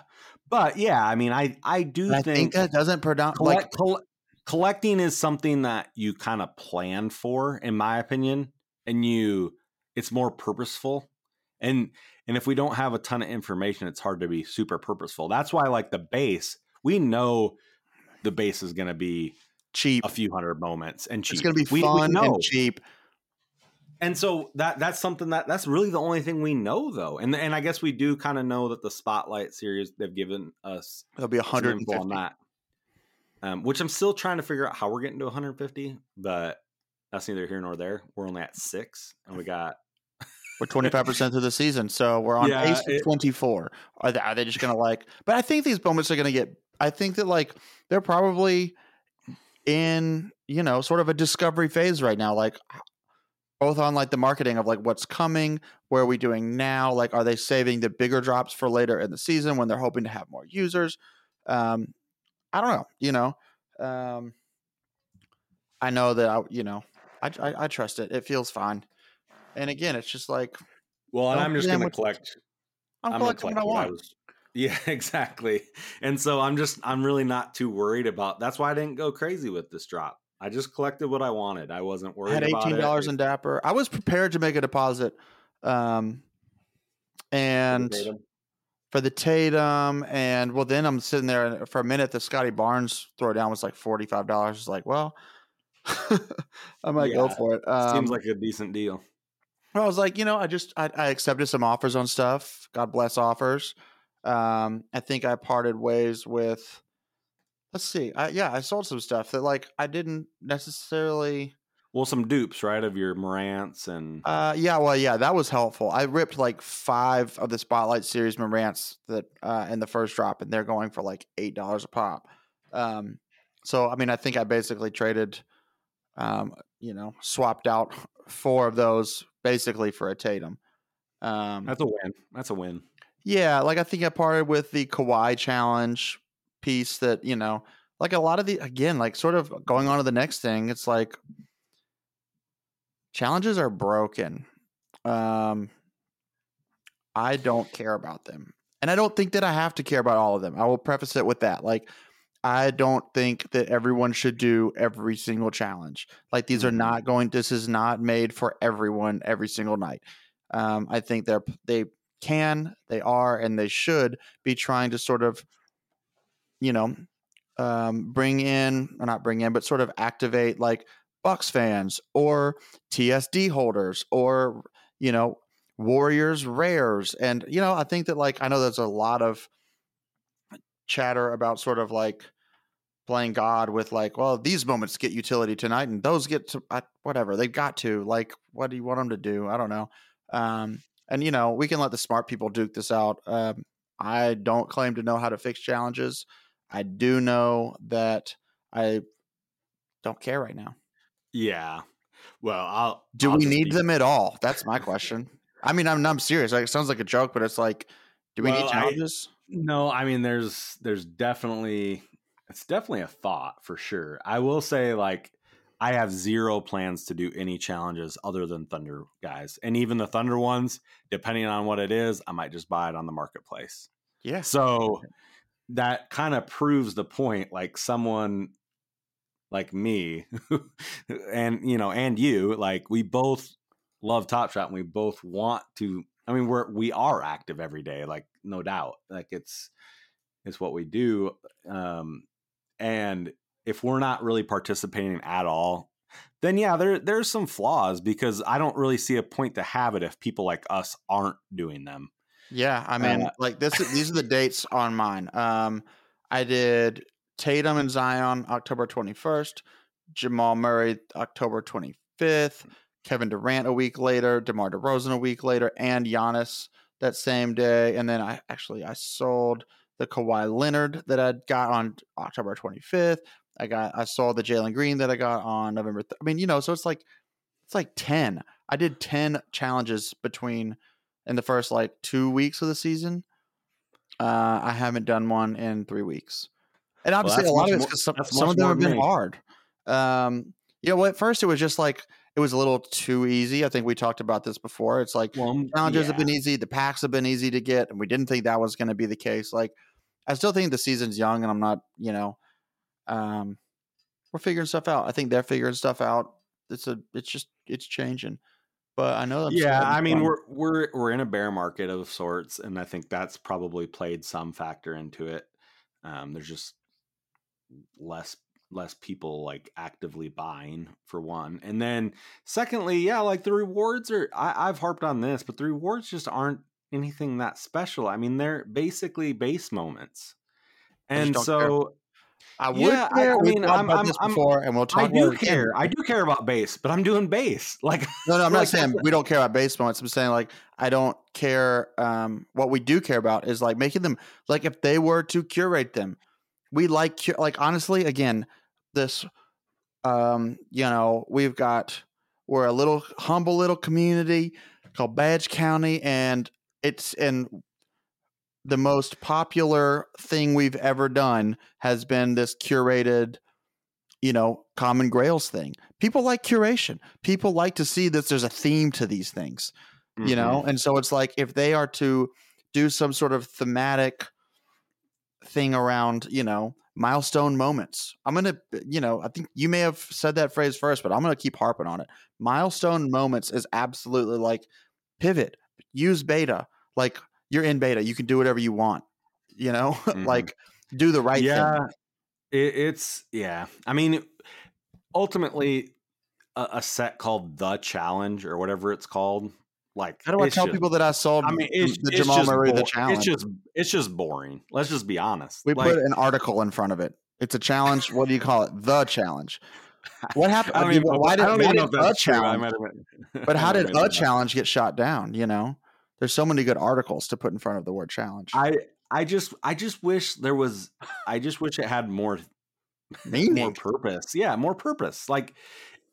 but yeah, I mean, I I do I think, think, that doesn't predominate collect, like collecting is something that you kind of plan for, in my opinion, and you it's more purposeful. And and if we don't have a ton of information, it's hard to be super purposeful. That's why, like the base, we know the base is going to be cheap, a few hundred moments, and cheap. It's going to be fun we, we and cheap and so that that's something that that's really the only thing we know though and and i guess we do kind of know that the spotlight series they've given us There'll be a some hundred on that um, which i'm still trying to figure out how we're getting to 150 but that's neither here nor there we're only at six and we got We're twenty five percent through the season, so we're on Yeah, pace for it- twenty four. Are they, are they just gonna like? But I think these moments are gonna get. I think that like they're probably in you know sort of a discovery phase right now, like both on like the marketing of like what's coming, where are we doing now? Like, are they saving the bigger drops for later in the season when they're hoping to have more users? Um, I don't know. You know, um, I know that I you know I, I I trust it. It feels fine. And again, it's just like well and i'm just gonna collect I'm, I'm collecting collect what I what I want. *laughs* Yeah, exactly. And so I'm just I'm really not too worried about. That's why I didn't go crazy with this drop. I just collected what I wanted. I wasn't worried. I had eighteen dollars in Dapper. I was prepared to make a deposit, um, and Tatum. for the Tatum, and well, then I'm sitting there for a minute. The Scottie Barnes throwdown was like forty five dollars. It's like, well, *laughs* I might go for it. Um, Seems like a decent deal. I was like, you know, I just I, I accepted some offers on stuff. God bless offers. Um, I think I parted ways with. Let's see. I, yeah, I sold some stuff that like I didn't necessarily. Well, some dupes, right, of your Morants and Uh, yeah, well, yeah, that was helpful. I ripped like five of the Spotlight Series Morants that uh, in the first drop, and they're going for like eight dollars a pop. Um, so I mean, I think I basically traded, um, you know, swapped out *laughs* four of those basically for a Tatum. Um, that's a win. That's a win. yeah, like I think I parted with the Kawhi challenge piece that, you know, like a lot of the again, like sort of going on to the next thing, it's like challenges are broken. Um I don't care about them. And I don't think that I have to care about all of them. I will preface it with that. Like I don't think that everyone should do every single challenge. Like these are Mhm. not going this is not made for everyone every single night. Um I think they're they can, they are, and they should be trying to sort of, you know, um, bring in or not bring in, but sort of activate like Bucks fans or TSD holders or you know Warriors rares, and you know I think that like I know there's a lot of chatter about sort of like playing God with like, well, these moments get utility tonight, and those get to I, whatever they've got to. Like, what do you want them to do? I don't know. Um, and you know, we can let the smart people duke this out. Um, I don't claim to know how to fix challenges. I do know that I don't care right now. Yeah. Well, I'll. Do I'll we need be- them at all? That's my question. I mean, I'm I'm serious. Like, it sounds like a joke, but it's like, do we Well, need I- challenges? No, I mean, there's there's definitely it's definitely a thought for sure. I will say, like, I have zero plans to do any challenges other than Thunder guys, and even the Thunder ones, depending on what it is, I might just buy it on the marketplace. Yeah. So that kind of proves the point. Like someone like me, *laughs* and you know, and you, like we both love Top Shot, and we both want to. I mean, we're we are active every day, like no doubt. Like it's it's what we do. Um, and if we're not really participating at all, then yeah, there there's some flaws because I don't really see a point to have it if people like us aren't doing them. Yeah, I mean, Uh, like this. is- These are the *laughs* dates on mine. Um, I did Tatum and Zion October twenty first, Jamal Murray October twenty fifth, Kevin Durant a week later, DeMar DeRozan a week later, and Giannis that same day. And then I actually I sold the Kawhi Leonard that I got on October twenty fifth. I got I sold the Jalen Green that I got on November. Th- I mean, you know, so it's like it's like ten. I did ten challenges between in the first like two weeks of the season. Uh, I haven't done one in three weeks, and obviously that's a lot of it's because some, some of them have been me. hard. Um, you know, well, at first it was just like it was a little too easy. I think we talked about this before. It's like Well, challenges have been easy, the packs have been easy to get, and we didn't think that was going to be the case. Like, I still think the season's young, and I'm not, you know, um, we're figuring stuff out. I think they're figuring stuff out. It's a, it's just, it's changing. But I know. I'm yeah i mean fun. we're we're we're in a bear market of sorts and i think that's probably played some factor into it um there's just less less people like actively buying for one and then secondly yeah like the rewards are I, i've harped on this but the rewards just aren't anything that special i mean they're basically base moments and so I would yeah, care. I, I mean, I'm, I'm, this before, and we'll talk. I do care. I do care about base, but I'm doing base. *laughs* Like, no, no, I'm not saying *laughs* we don't care about base moments. I'm saying like I don't care. Um, what we do care about is like making them like if they were to curate them, we like like honestly, again, this, um, you know, we've got we're a little humble little community called Badge County, and it's and the most popular thing we've ever done has been this curated you know common grails thing. People like curation. People like to see that there's a theme to these things mm-hmm. you know? And so it's like if they are to do some sort of thematic thing around you know milestone moments i'm gonna you know i think you may have said that phrase first but i'm gonna keep harping on it. Milestone moments is absolutely like pivot. Use beta. Like you're in beta. You can do whatever you want. You know, *laughs* mm-hmm. like do the right yeah, thing. It, it's yeah. I mean, ultimately, a, a, set called the challenge or whatever it's called. Like, how do I tell just, people that I sold? I mean, it's, the it's Jamal Murray bo- the challenge. It's just it's just boring. Let's just be honest. We like, put an article in front of it. It's a challenge. what do you call it? The challenge. What *laughs* happened? I, mean, why did, I don't even know if that's true. Challenge, *laughs* but how did a challenge get shot down? You know, there's so many good articles to put in front of the word challenge. I I just I just wish there was I just wish it had more meaning, more purpose. Yeah, more purpose. Like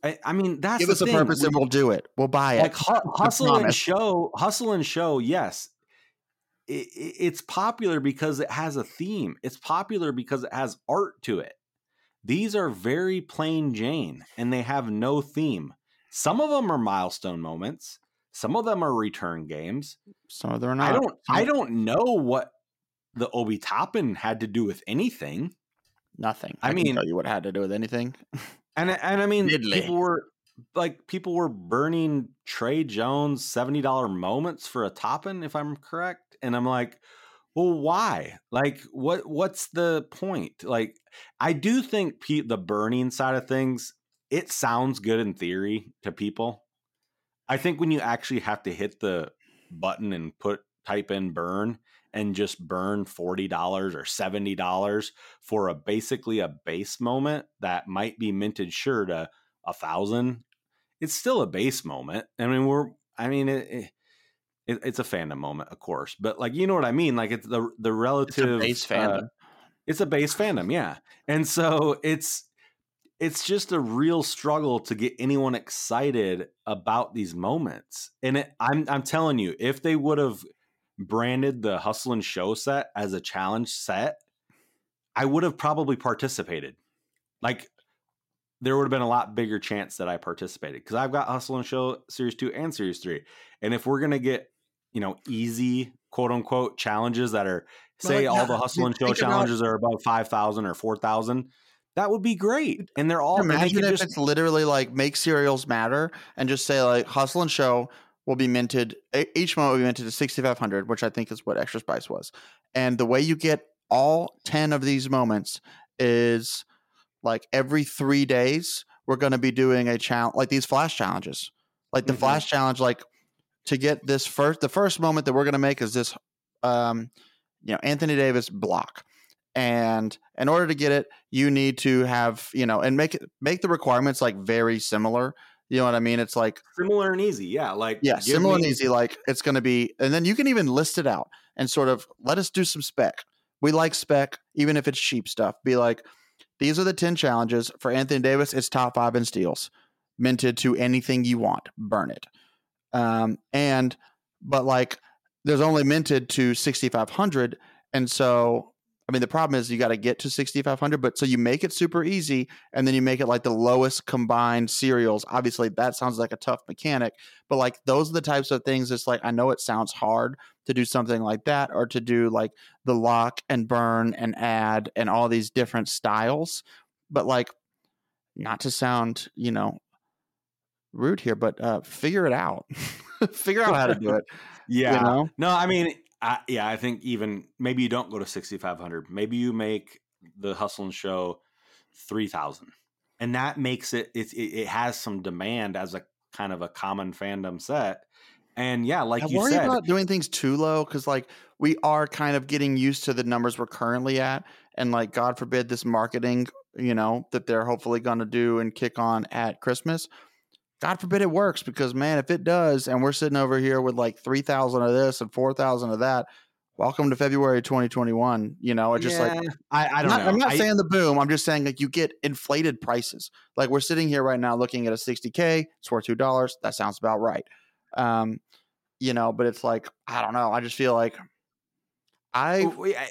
I, I mean, that's give us thing. a purpose we, and we'll do it. We'll buy it. Like *laughs* hustle and show, hustle and show. Yes, it, it's popular because it has a theme. It's popular because it has art to it. These are very plain Jane, and they have no theme. Some of them are milestone moments. Some of them are return games. Some of them are not. I don't. I don't know what the Obi Toppin had to do with anything. Nothing. I, I mean, tell you what had to do with anything. *laughs* and and I mean, Diddly. people were like people were burning Tre Jones seventy dollar moments for a Toppin, if I'm correct. And I'm like, well, why? Like, what? What's the point? Like, I do think Pete, the burning side of things, it sounds good in theory to people. I think when you actually have to hit the button and put type in burn and just burn $40 or $70 for a basically a base moment that might be minted sure to a thousand it's still a base moment. I mean we're i mean it, it, it's a fandom moment of course but like you know what i mean? Like it's the the relative it's base fandom uh, it's a base fandom yeah. And so it's it's just a real struggle to get anyone excited about these moments. And it, I'm I'm telling you, if they would have branded the hustle and show set as a challenge set, I would have probably participated. Like there would have been a lot bigger chance that I participated because I've got hustle and show series two and series three. And if we're gonna get you know easy quote unquote challenges that are say all the hustle and show challenges about- are about five thousand or four thousand that would be great. And they're all imagine if just... it's literally like make serials matter and just say like hustle and show will be minted each one will be minted to 6500 which i think is what extra spice was and the way you get all 10 of these moments is like every three days we're going to be doing a challenge like these flash challenges like the mm-hmm. flash challenge like to get this first the first moment that we're going to make is this um you know anthony davis block and in order to get it you need to have you know and make it make the requirements like very similar you know what i mean? It's like similar and easy yeah like yeah similar me- and easy like it's going to be and then you can even list it out and sort of let us do some spec. We like spec even if it's cheap stuff be like these are the 10 challenges for anthony davis it's top five in steals minted to anything you want burn it. Um and but like there's only minted to 6500 and so I mean, the problem is you got to get to 6,500, but so you make it super easy and then you make it like the lowest combined serials. Obviously, that sounds like a tough mechanic, but like those are the types of things. It's like, I know it sounds hard to do something like that or to do like the lock and burn and add and all these different styles, but like, not to sound, you know, rude here, but uh, figure it out. *laughs* figure out how to do it. *laughs* yeah. You know? No, I mean, I, yeah, I think even maybe you don't go to 6,500. Maybe you make the hustle and show 3000 and that makes it, it it has some demand as a kind of a common fandom set and yeah like I you worry said about doing things too low because like we are kind of getting used to the numbers we're currently at, and like God forbid this marketing, you know, that they're hopefully going to do and kick on at Christmas. God forbid it works because man, if it does, and we're sitting over here with like three thousand of this and four thousand of that, welcome to February 2021. You know, it's just like I, I don't not- know I'm not I- saying the boom. I'm just saying like you get inflated prices. Like we're sitting here right now looking at a 60k. It's worth two dollars. That sounds about right. Um, you know, but it's like I don't know. I just feel like I we- I-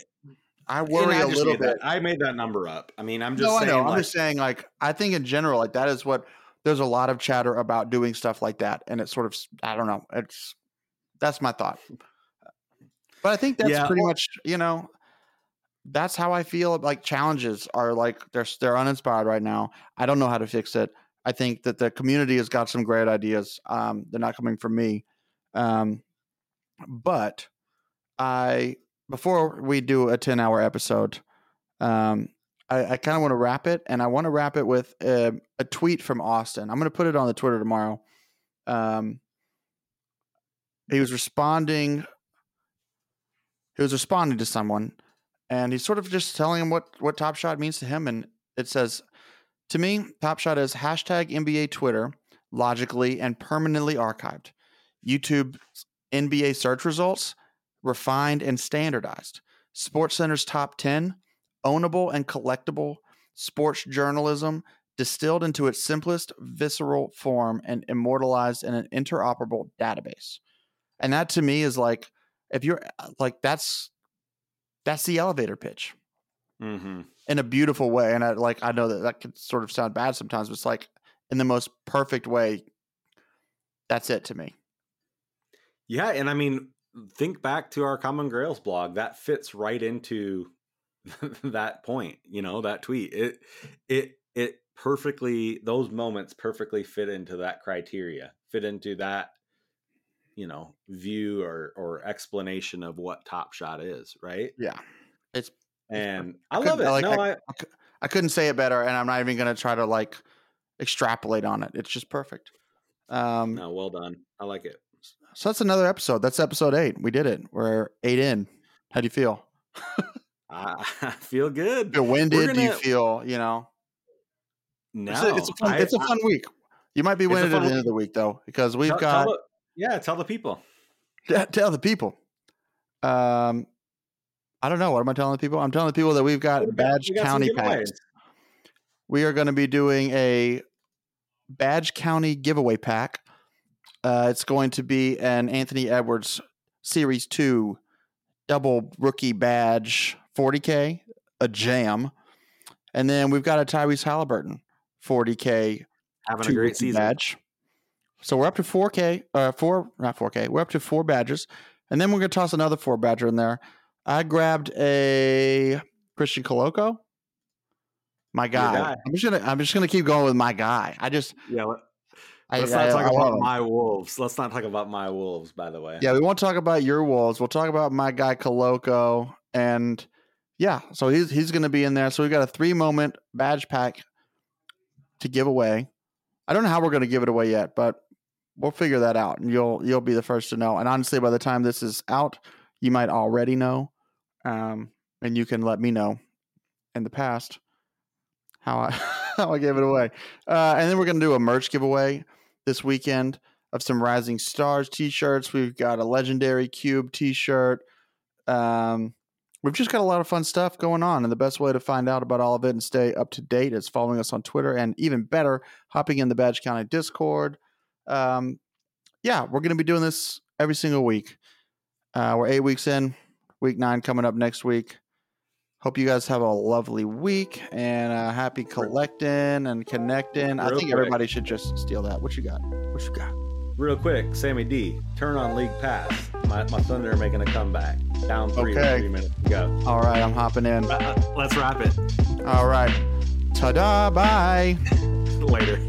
I worry I a little made that- bit. I made that number up. I mean, I'm just no, saying. I know. I'm just saying like I think in general like that is what there's a lot of chatter about doing stuff like that, and it's sort of I don't know. It's that's my thought. But I think that's Yeah, pretty much you know that's how I feel. Like challenges are like they're they're uninspired right now. I don't know how to fix it. I think that the community has got some great ideas. Um, they're not coming from me, um, but I before we do a ten hour episode, um, I, I kind of want to wrap it, and I want to wrap it with a, a tweet from Austin. I'm going to put it on the Twitter tomorrow. Um, he was responding. He was responding to someone, and he's sort of just telling him what what Top Shot means to him. And it says, "To me, Top Shot is hashtag NBA Twitter, logically and permanently archived. YouTube NBA search results, refined and standardized. SportsCenter's top ten, ownable and collectible sports journalism." Distilled into its simplest visceral form and immortalized in an interoperable database. And that to me is like, if you're uh, like, that's that's the elevator pitch mhm. in a beautiful way. And I like, I know that that could sort of sound bad sometimes, but it's like in the most perfect way. That's it to me. Yeah, and I mean, think back to our Common Grails blog. That fits right into *laughs* that point. You know, that tweet. It it it perfectly. Those moments perfectly fit into that criteria. Fit into that. You know, view or or explanation of what Top Shot is, right? Yeah. It's, And I I, love it. I like- no, I, I couldn't say it better, and I'm not even going to try to like extrapolate on it. It's just perfect. Um, no, well done. I like it. So that's another episode. That's episode eight. We did it. We're eight in. How do you feel? *laughs* I, *laughs* I feel good. Feel winded? Do you feel, you know? No, It's a, it's a fun, I- it's a I- fun week. You might be winded at the end of the week, though, because we've tell- got tell the- yeah, tell the people. Yeah, tell the people. Um, I don't know. What am I telling the people? I'm telling the people that we've got Badge we got County packs. We are going to be doing a Badge County giveaway pack. Uh, it's going to be an Anthony Edwards Series 2 double rookie badge 40K, a jam. And then we've got a Tyrese Halliburton 40K Having a great season. badge. So we're up to 4K, uh, four, not 4K. We're up to four badges, and then we're gonna toss another four badger in there. I grabbed a Christian Koloko, my guy. guy. I'm just gonna, I'm just gonna keep going with my guy. I just, Yeah, let- I, let's I- not talk I about my wolves. Let's not talk about my wolves. By the way, Yeah, we won't talk about your wolves. We'll talk about my guy Koloko, and yeah, so he's he's gonna be in there. So we've got a three moment badge pack to give away. I don't know how we're gonna give it away yet, but we'll figure that out, and you'll you'll be the first to know. And honestly, by the time this is out, you might already know, um, and you can let me know in the past how I *laughs* how I gave it away. Uh, and then we're gonna do a merch giveaway this weekend of some Rising Stars t-shirts. We've got a legendary cube t-shirt. Um, we've just got a lot of fun stuff going on, and the best way to find out about all of it and stay up to date is following us on Twitter, and even better, hopping in the Badge County Discord. Um, yeah, we're going to be doing this every single week. Uh, we're eight weeks in, week nine coming up next week. Hope you guys have a lovely week and uh, happy collecting and connecting. I think quick. everybody should just steal that. What you got? What you got? real quick, Sammy D, turn on League Pass. My, my Thunder are making a comeback. Down three with Okay. three minutes to go. All right, I'm hopping in. Uh, uh, let's wrap it All right. Ta da. Bye. *laughs* later.